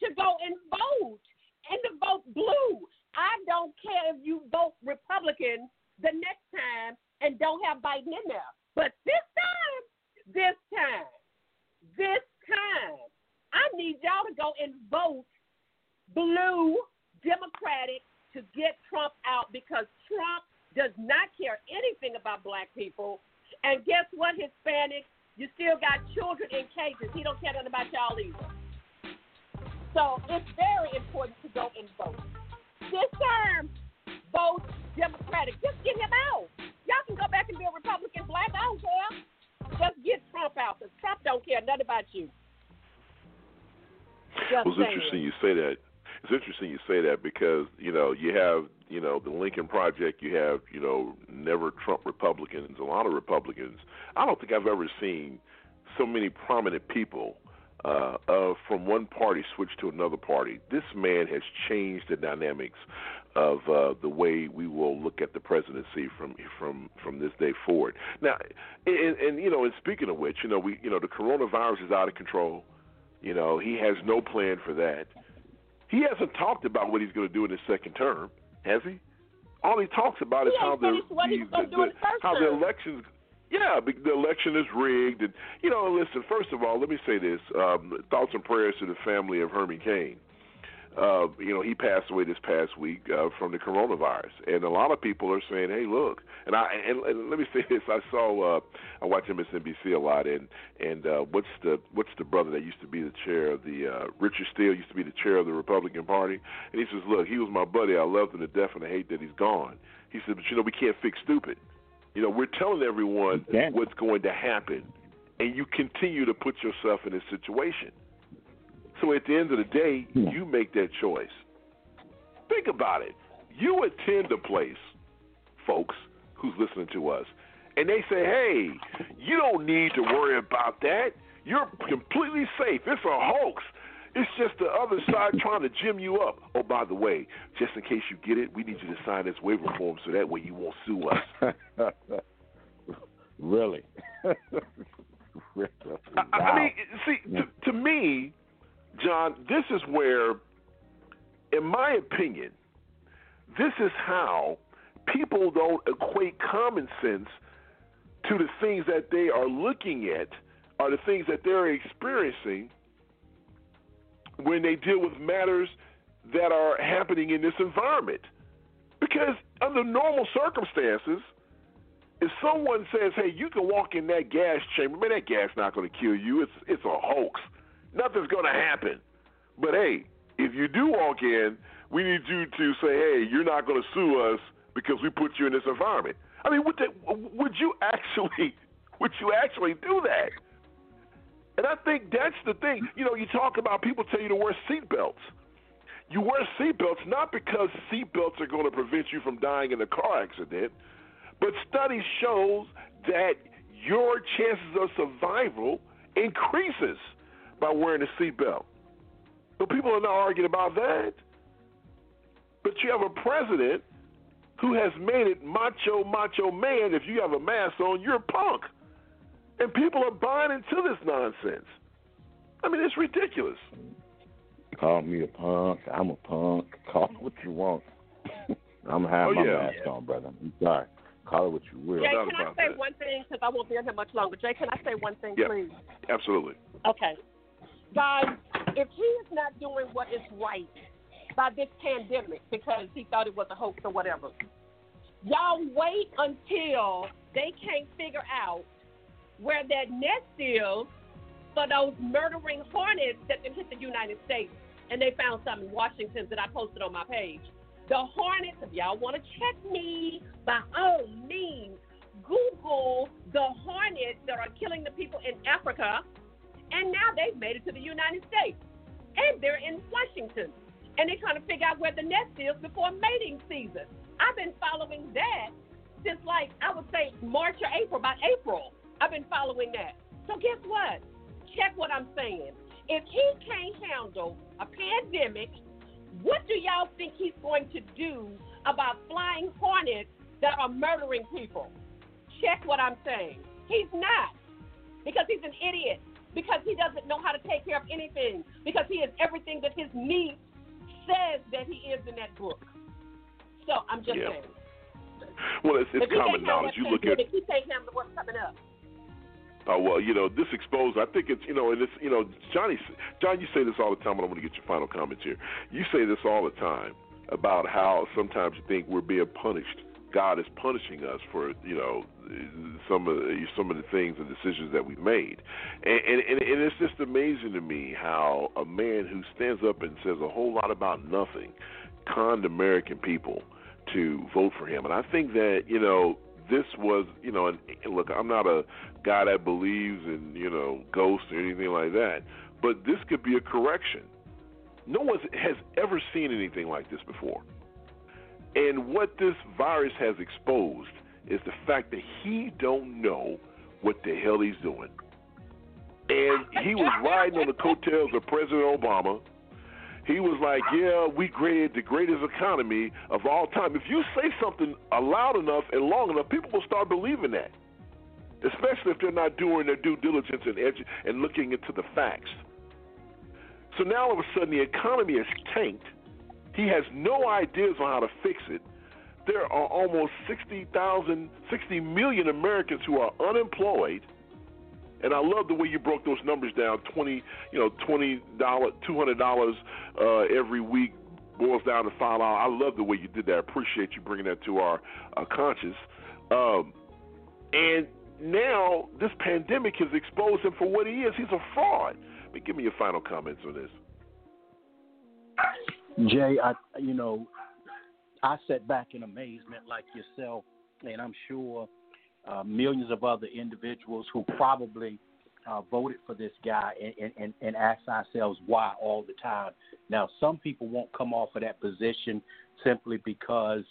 to go and vote and to vote blue. I don't care if you vote Republican the next time and don't have Biden in there. But this time, this time, this time, I need y'all to go and vote blue Democratic to get Trump out because Trump does not care anything about black people. And guess what, Hispanics? You still got children in cages. He don't care nothing about y'all either. So it's very important to go and vote. This term, vote Democratic. Just get him out. Y'all can go back and be a Republican black. I don't care. Just get Trump out because Trump don't care nothing about you. Just well, it's saying. interesting you say that. It's interesting you say that because you know you have you know the Lincoln Project, you have you know never Trump Republicans, a lot of Republicans. I don't think I've ever seen so many prominent people uh, uh, from one party switch to another party. This man has changed the dynamics of uh, the way we will look at the presidency from from from this day forward. Now, and, and you know, and speaking of which, you know, we you know the coronavirus is out of control. You know, he has no plan for that. He hasn't talked about what he's going to do in his second term, has he? All he talks about is He how the, the, the, the first how the elections. Yeah, the election is rigged, and you know. Listen, first of all, let me say this: um, thoughts and prayers to the family of Herman Cain. Uh, you know, he passed away this past week uh, from the coronavirus, and a lot of people are saying, "Hey, look." And I and, and let me say this: I saw uh, I watch MSNBC a lot, and and uh, what's the what's the brother that used to be the chair of the uh, Richard Steele used to be the chair of the Republican Party, and he says, "Look, he was my buddy. I loved him to death, and I hate that he's gone." He said, "But you know, we can't fix stupid." You know, we're telling everyone what's going to happen, and you continue to put yourself in this situation. So at the end of the day, you make that choice. Think about it. You attend a place, folks, who's listening to us, and they say, hey, you don't need to worry about that. You're completely safe. It's a hoax. It's just the other side trying to gym you up. Oh, by the way, just in case you get it, we need you to sign this waiver form so that way you won't sue us. really? I, I mean, see, to, to me, John, this is where, in my opinion, this is how people don't equate common sense to the things that they are looking at or the things that they're experiencing when they deal with matters that are happening in this environment. Because under normal circumstances, if someone says, "Hey, you can walk in that gas chamber," man, that gas not going to kill you. It's it's a hoax. Nothing's going to happen. But hey, if you do walk in, we need you to say, "Hey, you're not going to sue us because we put you in this environment." I mean, would that, would you actually would you actually do that? And I think that's the thing. You know, you talk about people tell you to wear seatbelts. You wear seatbelts not because seatbelts are going to prevent you from dying in a car accident, but studies shows that your chances of survival increases by wearing a seatbelt. So people are not arguing about that. But you have a president who has made it macho, macho man. If you have a mask on, you're a punk. And people are buying into this nonsense. I mean, it's ridiculous. Call me a punk. I'm a punk. Call it what you want. I'm gonna have Oh, my yeah. mask on, brother. I'm sorry. Call it what you will. Jay, can I say one thing? Because I won't be in here much longer. Jay, can I say one thing, Yeah. please? Absolutely. Okay. Guys, if he is not doing what is right by this pandemic because he thought it was a hoax or whatever, y'all wait until they can't figure out where that nest is for those murdering hornets that have hit the United States. And they found some in Washington that I posted on my page. The hornets, if y'all want to check me, by all means, Google the hornets that are killing the people in Africa and now they've made it to the United States. And they're in Washington. And they're trying to figure out where the nest is before mating season. I've been following that since like I would say March or April, about April. I've been following that. So guess what? Check what I'm saying. If he can't handle a pandemic, what do y'all think he's going to do about flying hornets that are murdering people? Check what I'm saying. He's not. Because he's an idiot because he doesn't know how to take care of anything, because he is everything that his niece says that he is in that book. So I'm just Yeah. saying. Well, it's, If it's common knowledge. You look at pandemic, he can't handle what's coming up. Oh well, you know this exposed. I think it's you know, and it's you know, Johnny, John, you say this all the time, and I'm going to get your final comments here. You say this all the time about how sometimes you think we're being punished. God is punishing us for you know some of some of the things and decisions that we've made, and, and and and it's just amazing to me how a man who stands up and says a whole lot about nothing conned American people to vote for him, and I think that you know this was, you know, and, look, I'm not a guy that believes in, you know, ghosts or anything like that, but this could be a correction. No one has ever seen anything like this before. And what this virus has exposed is the fact that he don't know what the hell he's doing. And he was riding on the coattails of President Obama. He was like, "Yeah, we created the greatest economy of all time." If you say something loud enough and long enough, people will start believing that. Especially if they're not doing their due diligence and edu- and looking into the facts. So now all of a sudden the economy is tanked. He has no ideas on how to fix it. There are almost 60,000, 60 million Americans who are unemployed. And I love the way you broke those numbers down. Twenty, you know, twenty dollar, two hundred dollars uh, every week boils down to five dollars. I love the way you did that. I appreciate you bringing that to our uh, conscious. Um, and now this pandemic has exposed him for what he is. He's a fraud. But give me your final comments on this. Jay, I you know, I sat back in amazement like yourself, and I'm sure uh, millions of other individuals who probably uh, voted for this guy and, and, and ask ourselves why all the time. Now, some people won't come off of that position simply because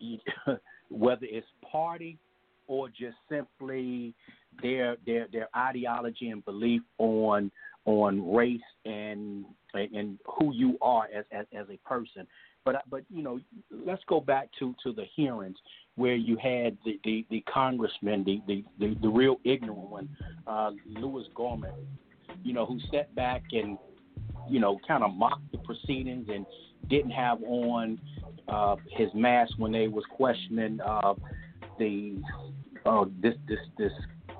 whether it's party or just simply their their their ideology and belief on on race and and who you are as as, as a person. But but you know, let's go back to to the hearings where you had the the, the congressman, the, the the the real ignorant one, uh, Louis Gohmert, you know, who sat back and you know kind of mocked the proceedings and didn't have on uh, his mask when they was questioning uh, the uh, this this this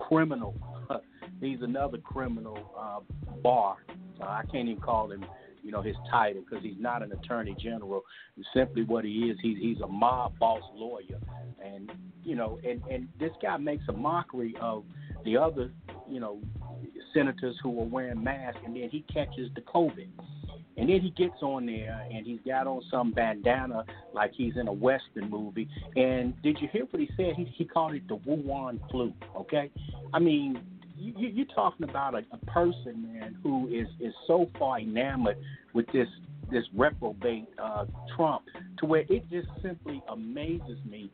criminal. he's another criminal uh, Barr. Uh, I can't even call him you know his title because he's not an attorney general. Simply what he is, he's he's a mob boss lawyer, and you know, and and this guy makes a mockery of the other, you know, senators who are wearing masks, and then he catches the COVID. And then he gets on there and he's got on some bandana like he's in a Western movie. And did you hear what he said? He, he called it the Wuhan flu, okay? I mean, you, you're talking about a, a person, man, who is is so far enamored with this this reprobate uh, Trump to where it just simply amazes me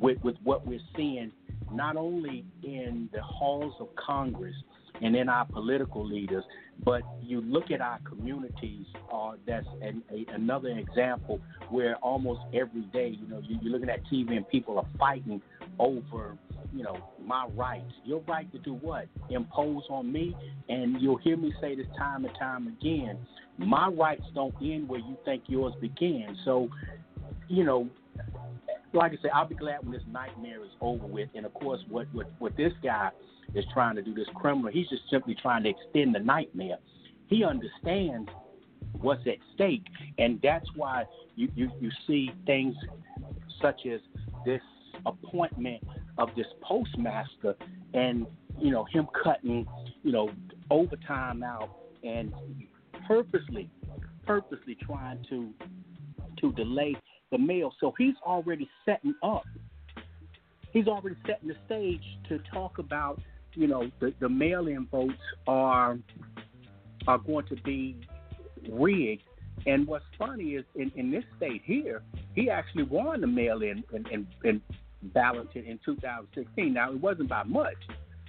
with with what we're seeing, not only in the halls of Congress and in our political leaders, but you look at our communities. Uh, that's an, a, another example where almost every day, you know, you, you're looking at TV and people are fighting over you know, my rights. Your right to do what? Impose on me. And you'll hear me say this time and time again. My rights don't end where you think yours began. So, you know, like I said, I'll be glad when this nightmare is over with. And of course, what what what this guy is trying to do, this criminal, he's just simply trying to extend the nightmare. He understands what's at stake, and that's why you you, you see things such as this appointment of this postmaster and you know him cutting you know overtime out and purposely purposely trying to to delay the mail. So he's already setting up he's already setting the stage to talk about you know the the mail-in votes are are going to be rigged. And what's funny is in, in this state here, he actually won the mail-in and, and, and balloted in 2016. Now, it wasn't by much.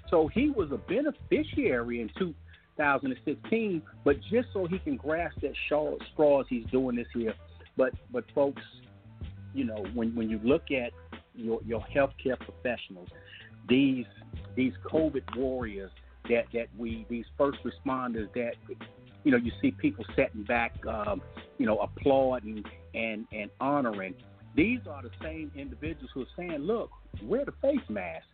So he was a beneficiary in 2016, but just so he can grasp that straws, he's doing this here. But, but folks, you know, when, when you look at your, your healthcare professionals, these these COVID warriors that, that we these first responders that you know you see people setting back, um, you know, applauding and and honoring these are the same individuals who are saying, look, wear the face mask.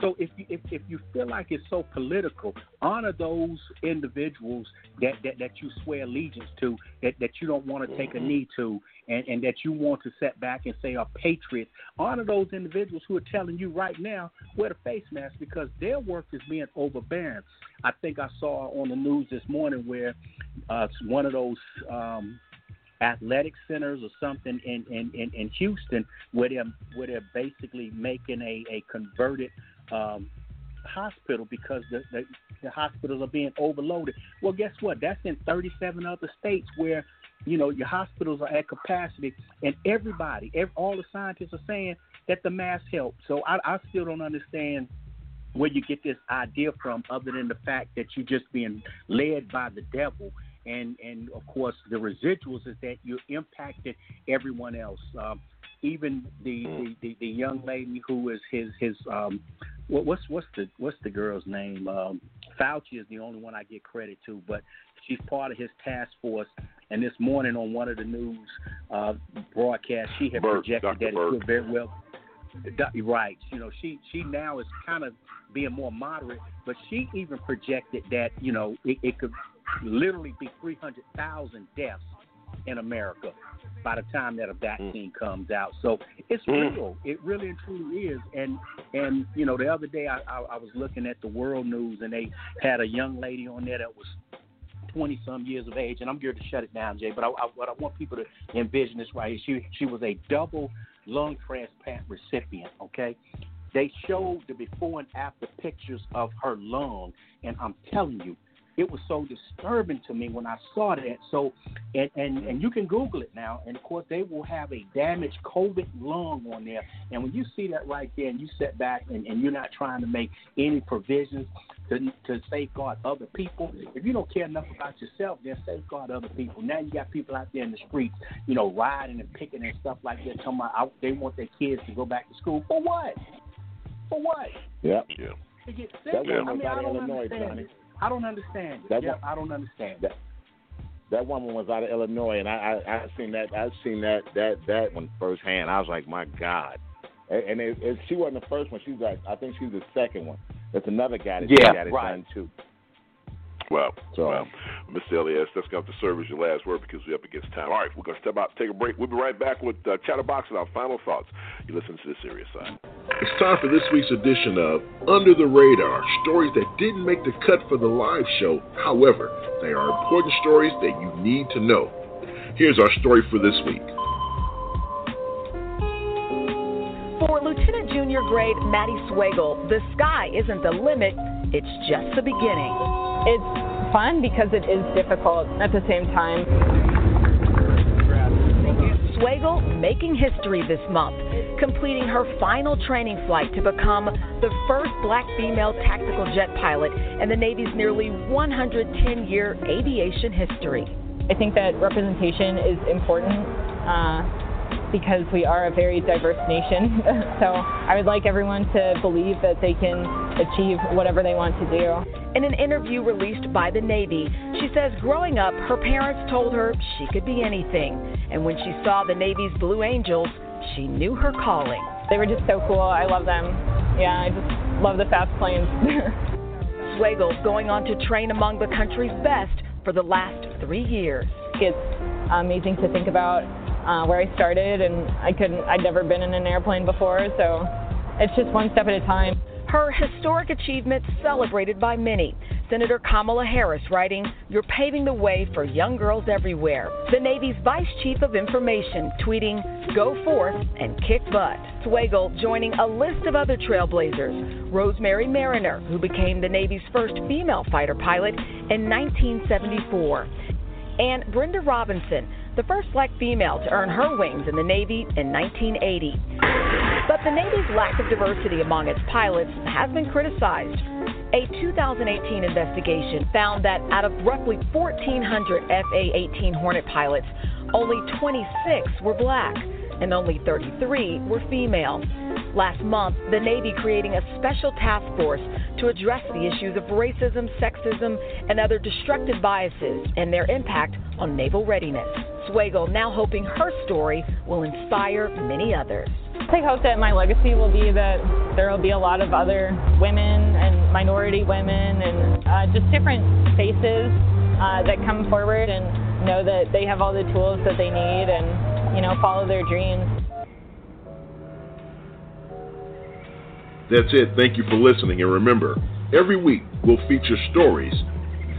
So if you if, if you feel like it's so political, honor those individuals that, that, that you swear allegiance to, that, that you don't want to take a mm-hmm. knee to, and, and that you want to set back and say are patriots. Honor those individuals who are telling you right now wear the face mask because their work is being overbearing. I think I saw on the news this morning where uh, one of those um, athletic centers or something in, in, in, in Houston where they're where they're basically making a, a converted um, hospital because the, the the hospitals are being overloaded. Well, guess what? That's in 37 other states where you know your hospitals are at capacity, and everybody, every, all the scientists are saying that the mask helps. So I, I still don't understand where you get this idea from, other than the fact that you're just being led by the devil and and of course the residuals is that you impacted everyone else. Um, even the, the, the, the young lady who is his his um, what, what's what's the what's the girl's name? Um, Fauci is the only one I get credit to, but she's part of his task force. And this morning on one of the news uh, broadcasts, she had Burke, projected Dr. that Burke. it could very well. Right, you know, she she now is kind of being more moderate, but she even projected that you know it, it could literally be 300,000 deaths in America by the time that a vaccine mm. comes out. So it's mm. real. It really and truly is. And and you know, the other day I, I, I was looking at the world news and they had a young lady on there that was 20 some years of age, and I'm here to shut it down, Jay. But I, I, what I want people to envision this right here. She she was a double lung transplant recipient. Okay, They showed the before and after pictures of her lung, and I'm telling you, it was so disturbing to me when I saw that. So, and and and you can Google it now, and of course they will have a damaged COVID lung on there. And when you see that right there, and you sit back and, and you're not trying to make any provisions to to safeguard other people, if you don't care enough about yourself, then safeguard other people. Now you got people out there in the streets, you know, riding and picking and stuff like that, talking about out, they want their kids to go back to school for what? For what? Yeah. Yeah. To get sick? That I one was mean, I don't Illinois, understand Johnny. it. I don't understand it. That yeah, one- I don't understand. That, that woman was out of Illinois, and I I, I seen that I seen that that that one firsthand. I was like, my God. And, and it, it, she wasn't the first one. She's like, I think she's the second one. There's another guy that Yeah, got it right. done too. Wow. So- wow. Mr. Elias, let's go to service your last word because we're up against time. All right, we're going to step out, take a break. We'll be right back with uh, Chatterbox and our final thoughts. You listen to the serious side. It's time for this week's edition of Under the Radar stories that didn't make the cut for the live show. However, they are important stories that you need to know. Here's our story for this week. For Lieutenant Junior grade Maddie Swegle, the sky isn't the limit, it's just the beginning. It's fun because it is difficult at the same time. Swegle making history this month, completing her final training flight to become the first black female tactical jet pilot in the Navy's nearly 110 year aviation history. I think that representation is important uh, because we are a very diverse nation. so I would like everyone to believe that they can achieve whatever they want to do. In an interview released by the Navy, she says growing up, her parents told her she could be anything. And when she saw the Navy's Blue Angels, she knew her calling. They were just so cool. I love them. Yeah, I just love the fast planes. Swegle going on to train among the country's best for the last three years. It's amazing to think about uh, where I started, and I couldn't. I'd never been in an airplane before, so it's just one step at a time. Her historic achievement celebrated by many. Senator Kamala Harris writing, You're paving the way for young girls everywhere. The Navy's Vice Chief of Information tweeting, Go forth and kick butt. Swegle joining a list of other trailblazers. Rosemary Mariner, who became the Navy's first female fighter pilot in 1974. And Brenda Robinson, the first black female to earn her wings in the Navy in 1980. But the Navy's lack of diversity among its pilots has been criticized. A 2018 investigation found that out of roughly 1,400 FA 18 Hornet pilots, only 26 were black and only 33 were female. Last month, the Navy creating a special task force to address the issues of racism, sexism, and other destructive biases and their impact on naval readiness. Swegle now hoping her story will inspire many others. I hope that my legacy will be that there will be a lot of other women and minority women and uh, just different faces uh, that come forward and know that they have all the tools that they need and you know follow their dreams. That's it. Thank you for listening. And remember, every week we'll feature stories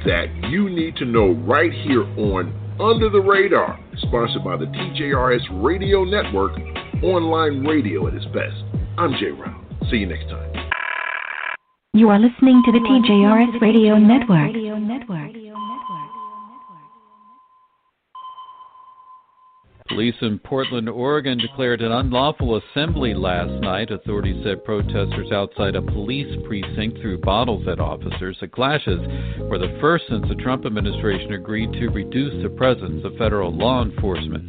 that you need to know right here on Under the Radar, sponsored by the TJRS Radio Network, online radio at its best. I'm Jay Rao. See you next time. You are listening to the TJRS Radio Network. Police in Portland, Oregon declared an unlawful assembly last night. Authorities said protesters outside a police precinct threw bottles at officers. The clashes were the first since the Trump administration agreed to reduce the presence of federal law enforcement.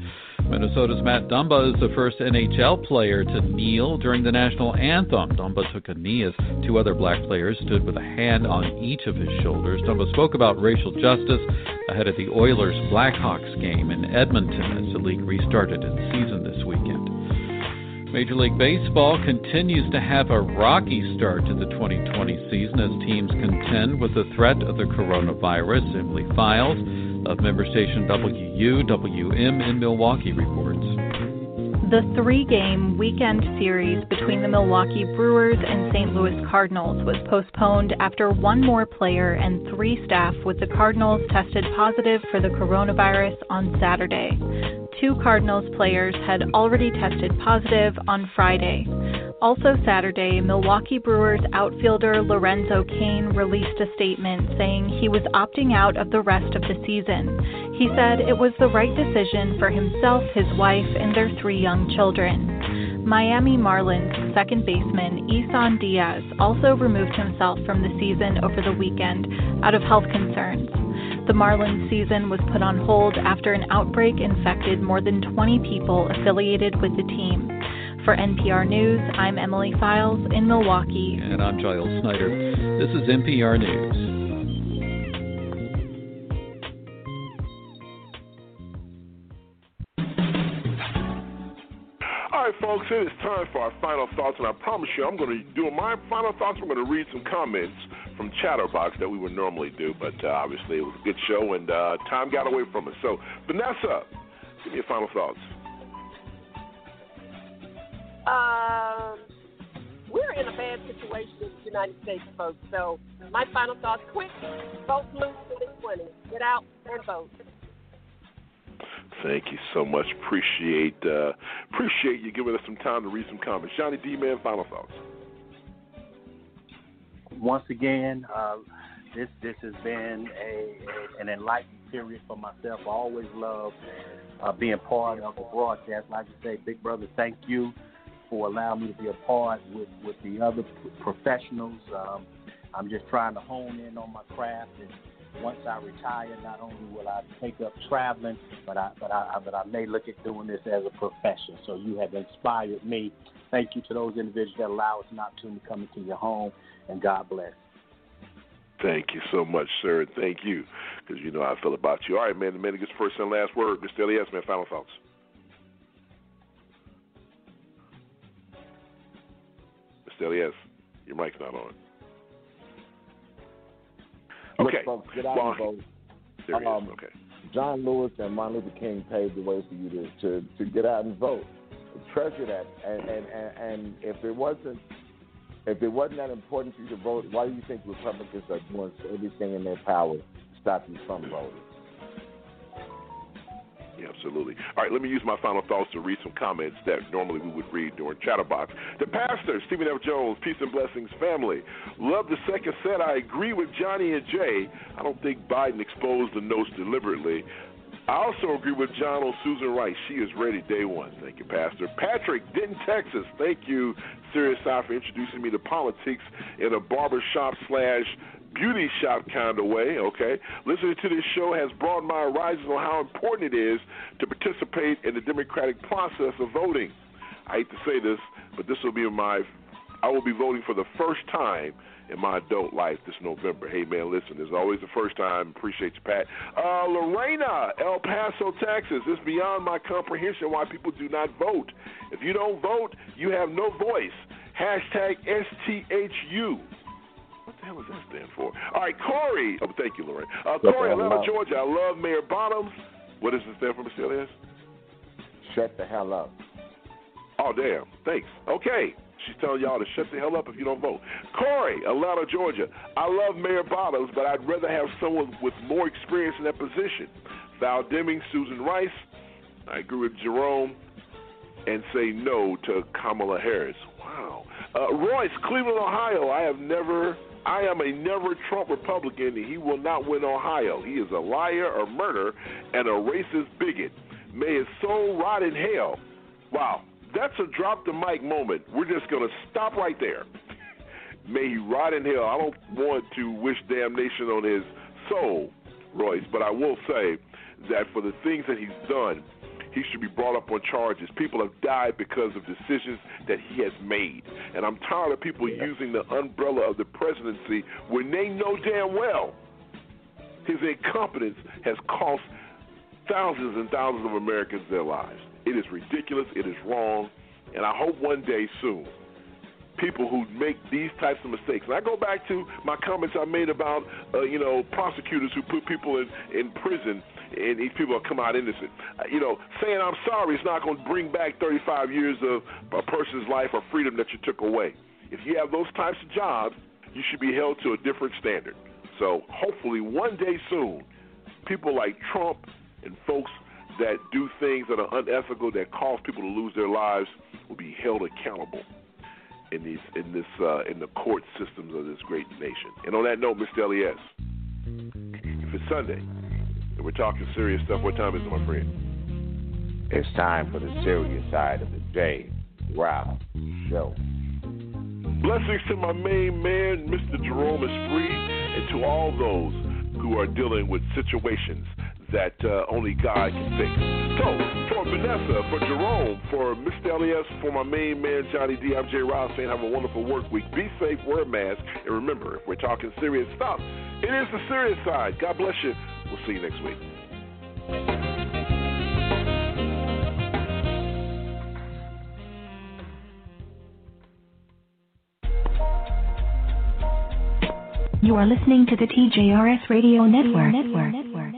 Minnesota's Matt Dumba is the first NHL player to kneel during the national anthem. Dumba took a knee as two other black players stood with a hand on each of his shoulders. Dumba spoke about racial justice ahead of the Oilers Blackhawks game in Edmonton as the league restarted its season this weekend. Major League Baseball continues to have a rocky start to the 2020 season as teams contend with the threat of the coronavirus. Emily Files of member station WUWM in Milwaukee reports. The three game weekend series between the Milwaukee Brewers and St. Louis Cardinals was postponed after one more player and three staff with the Cardinals tested positive for the coronavirus on Saturday. Two Cardinals players had already tested positive on Friday. Also Saturday, Milwaukee Brewers outfielder Lorenzo Cain released a statement saying he was opting out of the rest of the season. He said it was the right decision for himself, his wife, and their three young children. Miami Marlins second baseman Isan Diaz also removed himself from the season over the weekend out of health concerns. The Marlins season was put on hold after an outbreak infected more than 20 people affiliated with the team. For NPR News, I'm Emily Files in Milwaukee. And I'm Giles Snyder. This is NPR News. All right, folks, it is time for our final thoughts, and I promise you, I'm going to do my final thoughts. I'm going to read some comments from Chatterbox that we would normally do, but uh, obviously it was a good show, and uh, time got away from us. So, Vanessa, give me your final thoughts. Um, we're in a bad situation in the United States, folks. So my final thoughts: quick, vote blue 2020. Get out and vote. Thank you so much. Appreciate uh, appreciate you giving us some time to read some comments. Johnny D. Man, final thoughts. Once again, uh, this this has been a, a an enlightening period for myself. I always love uh, being part of the broadcast. Like I say, Big Brother, thank you for allowing me to be a part with with the other professionals. Um, I'm just trying to hone in on my craft, and once I retire, not only will I take up traveling, but I but I but I may look at doing this as a profession. So you have inspired me. Thank you to those individuals that allow us an opportunity to come into your home, and God bless. Thank you so much, sir. Thank you, because you know how I feel about you. All right, man. The man gets first and last word, Mr. Elias, man. Final thoughts. Mr. Elias, your mic's not on. Look, Okay. folks, get out Well, and vote. There Um, is. Okay. John Lewis and Martin Luther King paved the way for you to, to, to get out and vote. Treasure that, and, and, and, and if it wasn't if it wasn't that important for you to vote, why do you think Republicans are doing everything in their power to stop you from voting? Yeah, absolutely. All right, let me use my final thoughts to read some comments that normally we would read during Chatterbox. The pastor, Stephen F. Jones, peace and blessings, family. Love the second set. I agree with Johnny and Jay. I don't think Biden exposed the notes deliberately. I also agree with John on Susan Rice. She is ready day one. Thank you, Pastor. Patrick, Denton, Texas. Thank you, Serious Side, for introducing me to politics in a barbershop slash beauty shop kind of way, okay? Listening to this show has broadened my horizons on how important it is to participate in the democratic process of voting. I hate to say this, but this will be my I will be voting for the first time in my adult life this November. Hey man, listen, it's always the first time. Appreciate you, Pat. Uh, Lorena, El Paso, Texas. It's beyond my comprehension why people do not vote. If you don't vote, you have no voice. Hashtag STHU. What the hell does that stand for? All right, Corey. Oh, thank you, Lorraine. Uh, Corey, Atlanta. Georgia. I love Mayor Bottoms. What does it stand for, Mr. Elias? Shut the hell up. Oh, damn. Thanks. Okay. She's telling y'all to shut the hell up if you don't vote. Corey, Atlanta, Georgia. I love Mayor Bottoms, but I'd rather have someone with more experience in that position. Val Deming, Susan Rice. I agree with Jerome and say no to Kamala Harris. Wow. Uh, Royce, Cleveland, Ohio. I have never. I am a never Trump Republican, and he will not win Ohio. He is a liar, a murderer, and a racist bigot. May his soul rot in hell. Wow, that's a drop the mic moment. We're just going to stop right there. May he rot in hell. I don't want to wish damnation on his soul, Royce, but I will say that for the things that he's done, he should be brought up on charges. People have died because of decisions that he has made. And I'm tired of people using the umbrella of the presidency when they know damn well his incompetence has cost thousands and thousands of Americans their lives. It is ridiculous. It is wrong. And I hope one day soon, people who make these types of mistakes. And I go back to my comments I made about, uh, you know, prosecutors who put people in, in prison and these people have come out innocent. Uh, you know, saying I'm sorry is not going to bring back 35 years of a person's life or freedom that you took away. If you have those types of jobs, you should be held to a different standard. So hopefully one day soon, people like Trump and folks that do things that are unethical that cause people to lose their lives will be held accountable. in these in this uh, in the court systems of this great nation. And on that note, Mr. Elias, if it's Sunday and we're talking serious stuff, what time is it, my friend? It's time for the serious side of the day. Wow, Show. Blessings to my main man, Mr. Jerome Esprit, and to all those who are dealing with situations that uh, only God can fix. So, for Vanessa, for Jerome, for Mr. Elias, for my main man, Johnny D, I'm J. Rob saying have a wonderful work week. Be safe, wear a mask, and remember, if we're talking serious stuff, it is the serious side. God bless you. We'll see you next week. You are listening to the TJRS Radio Network. Network.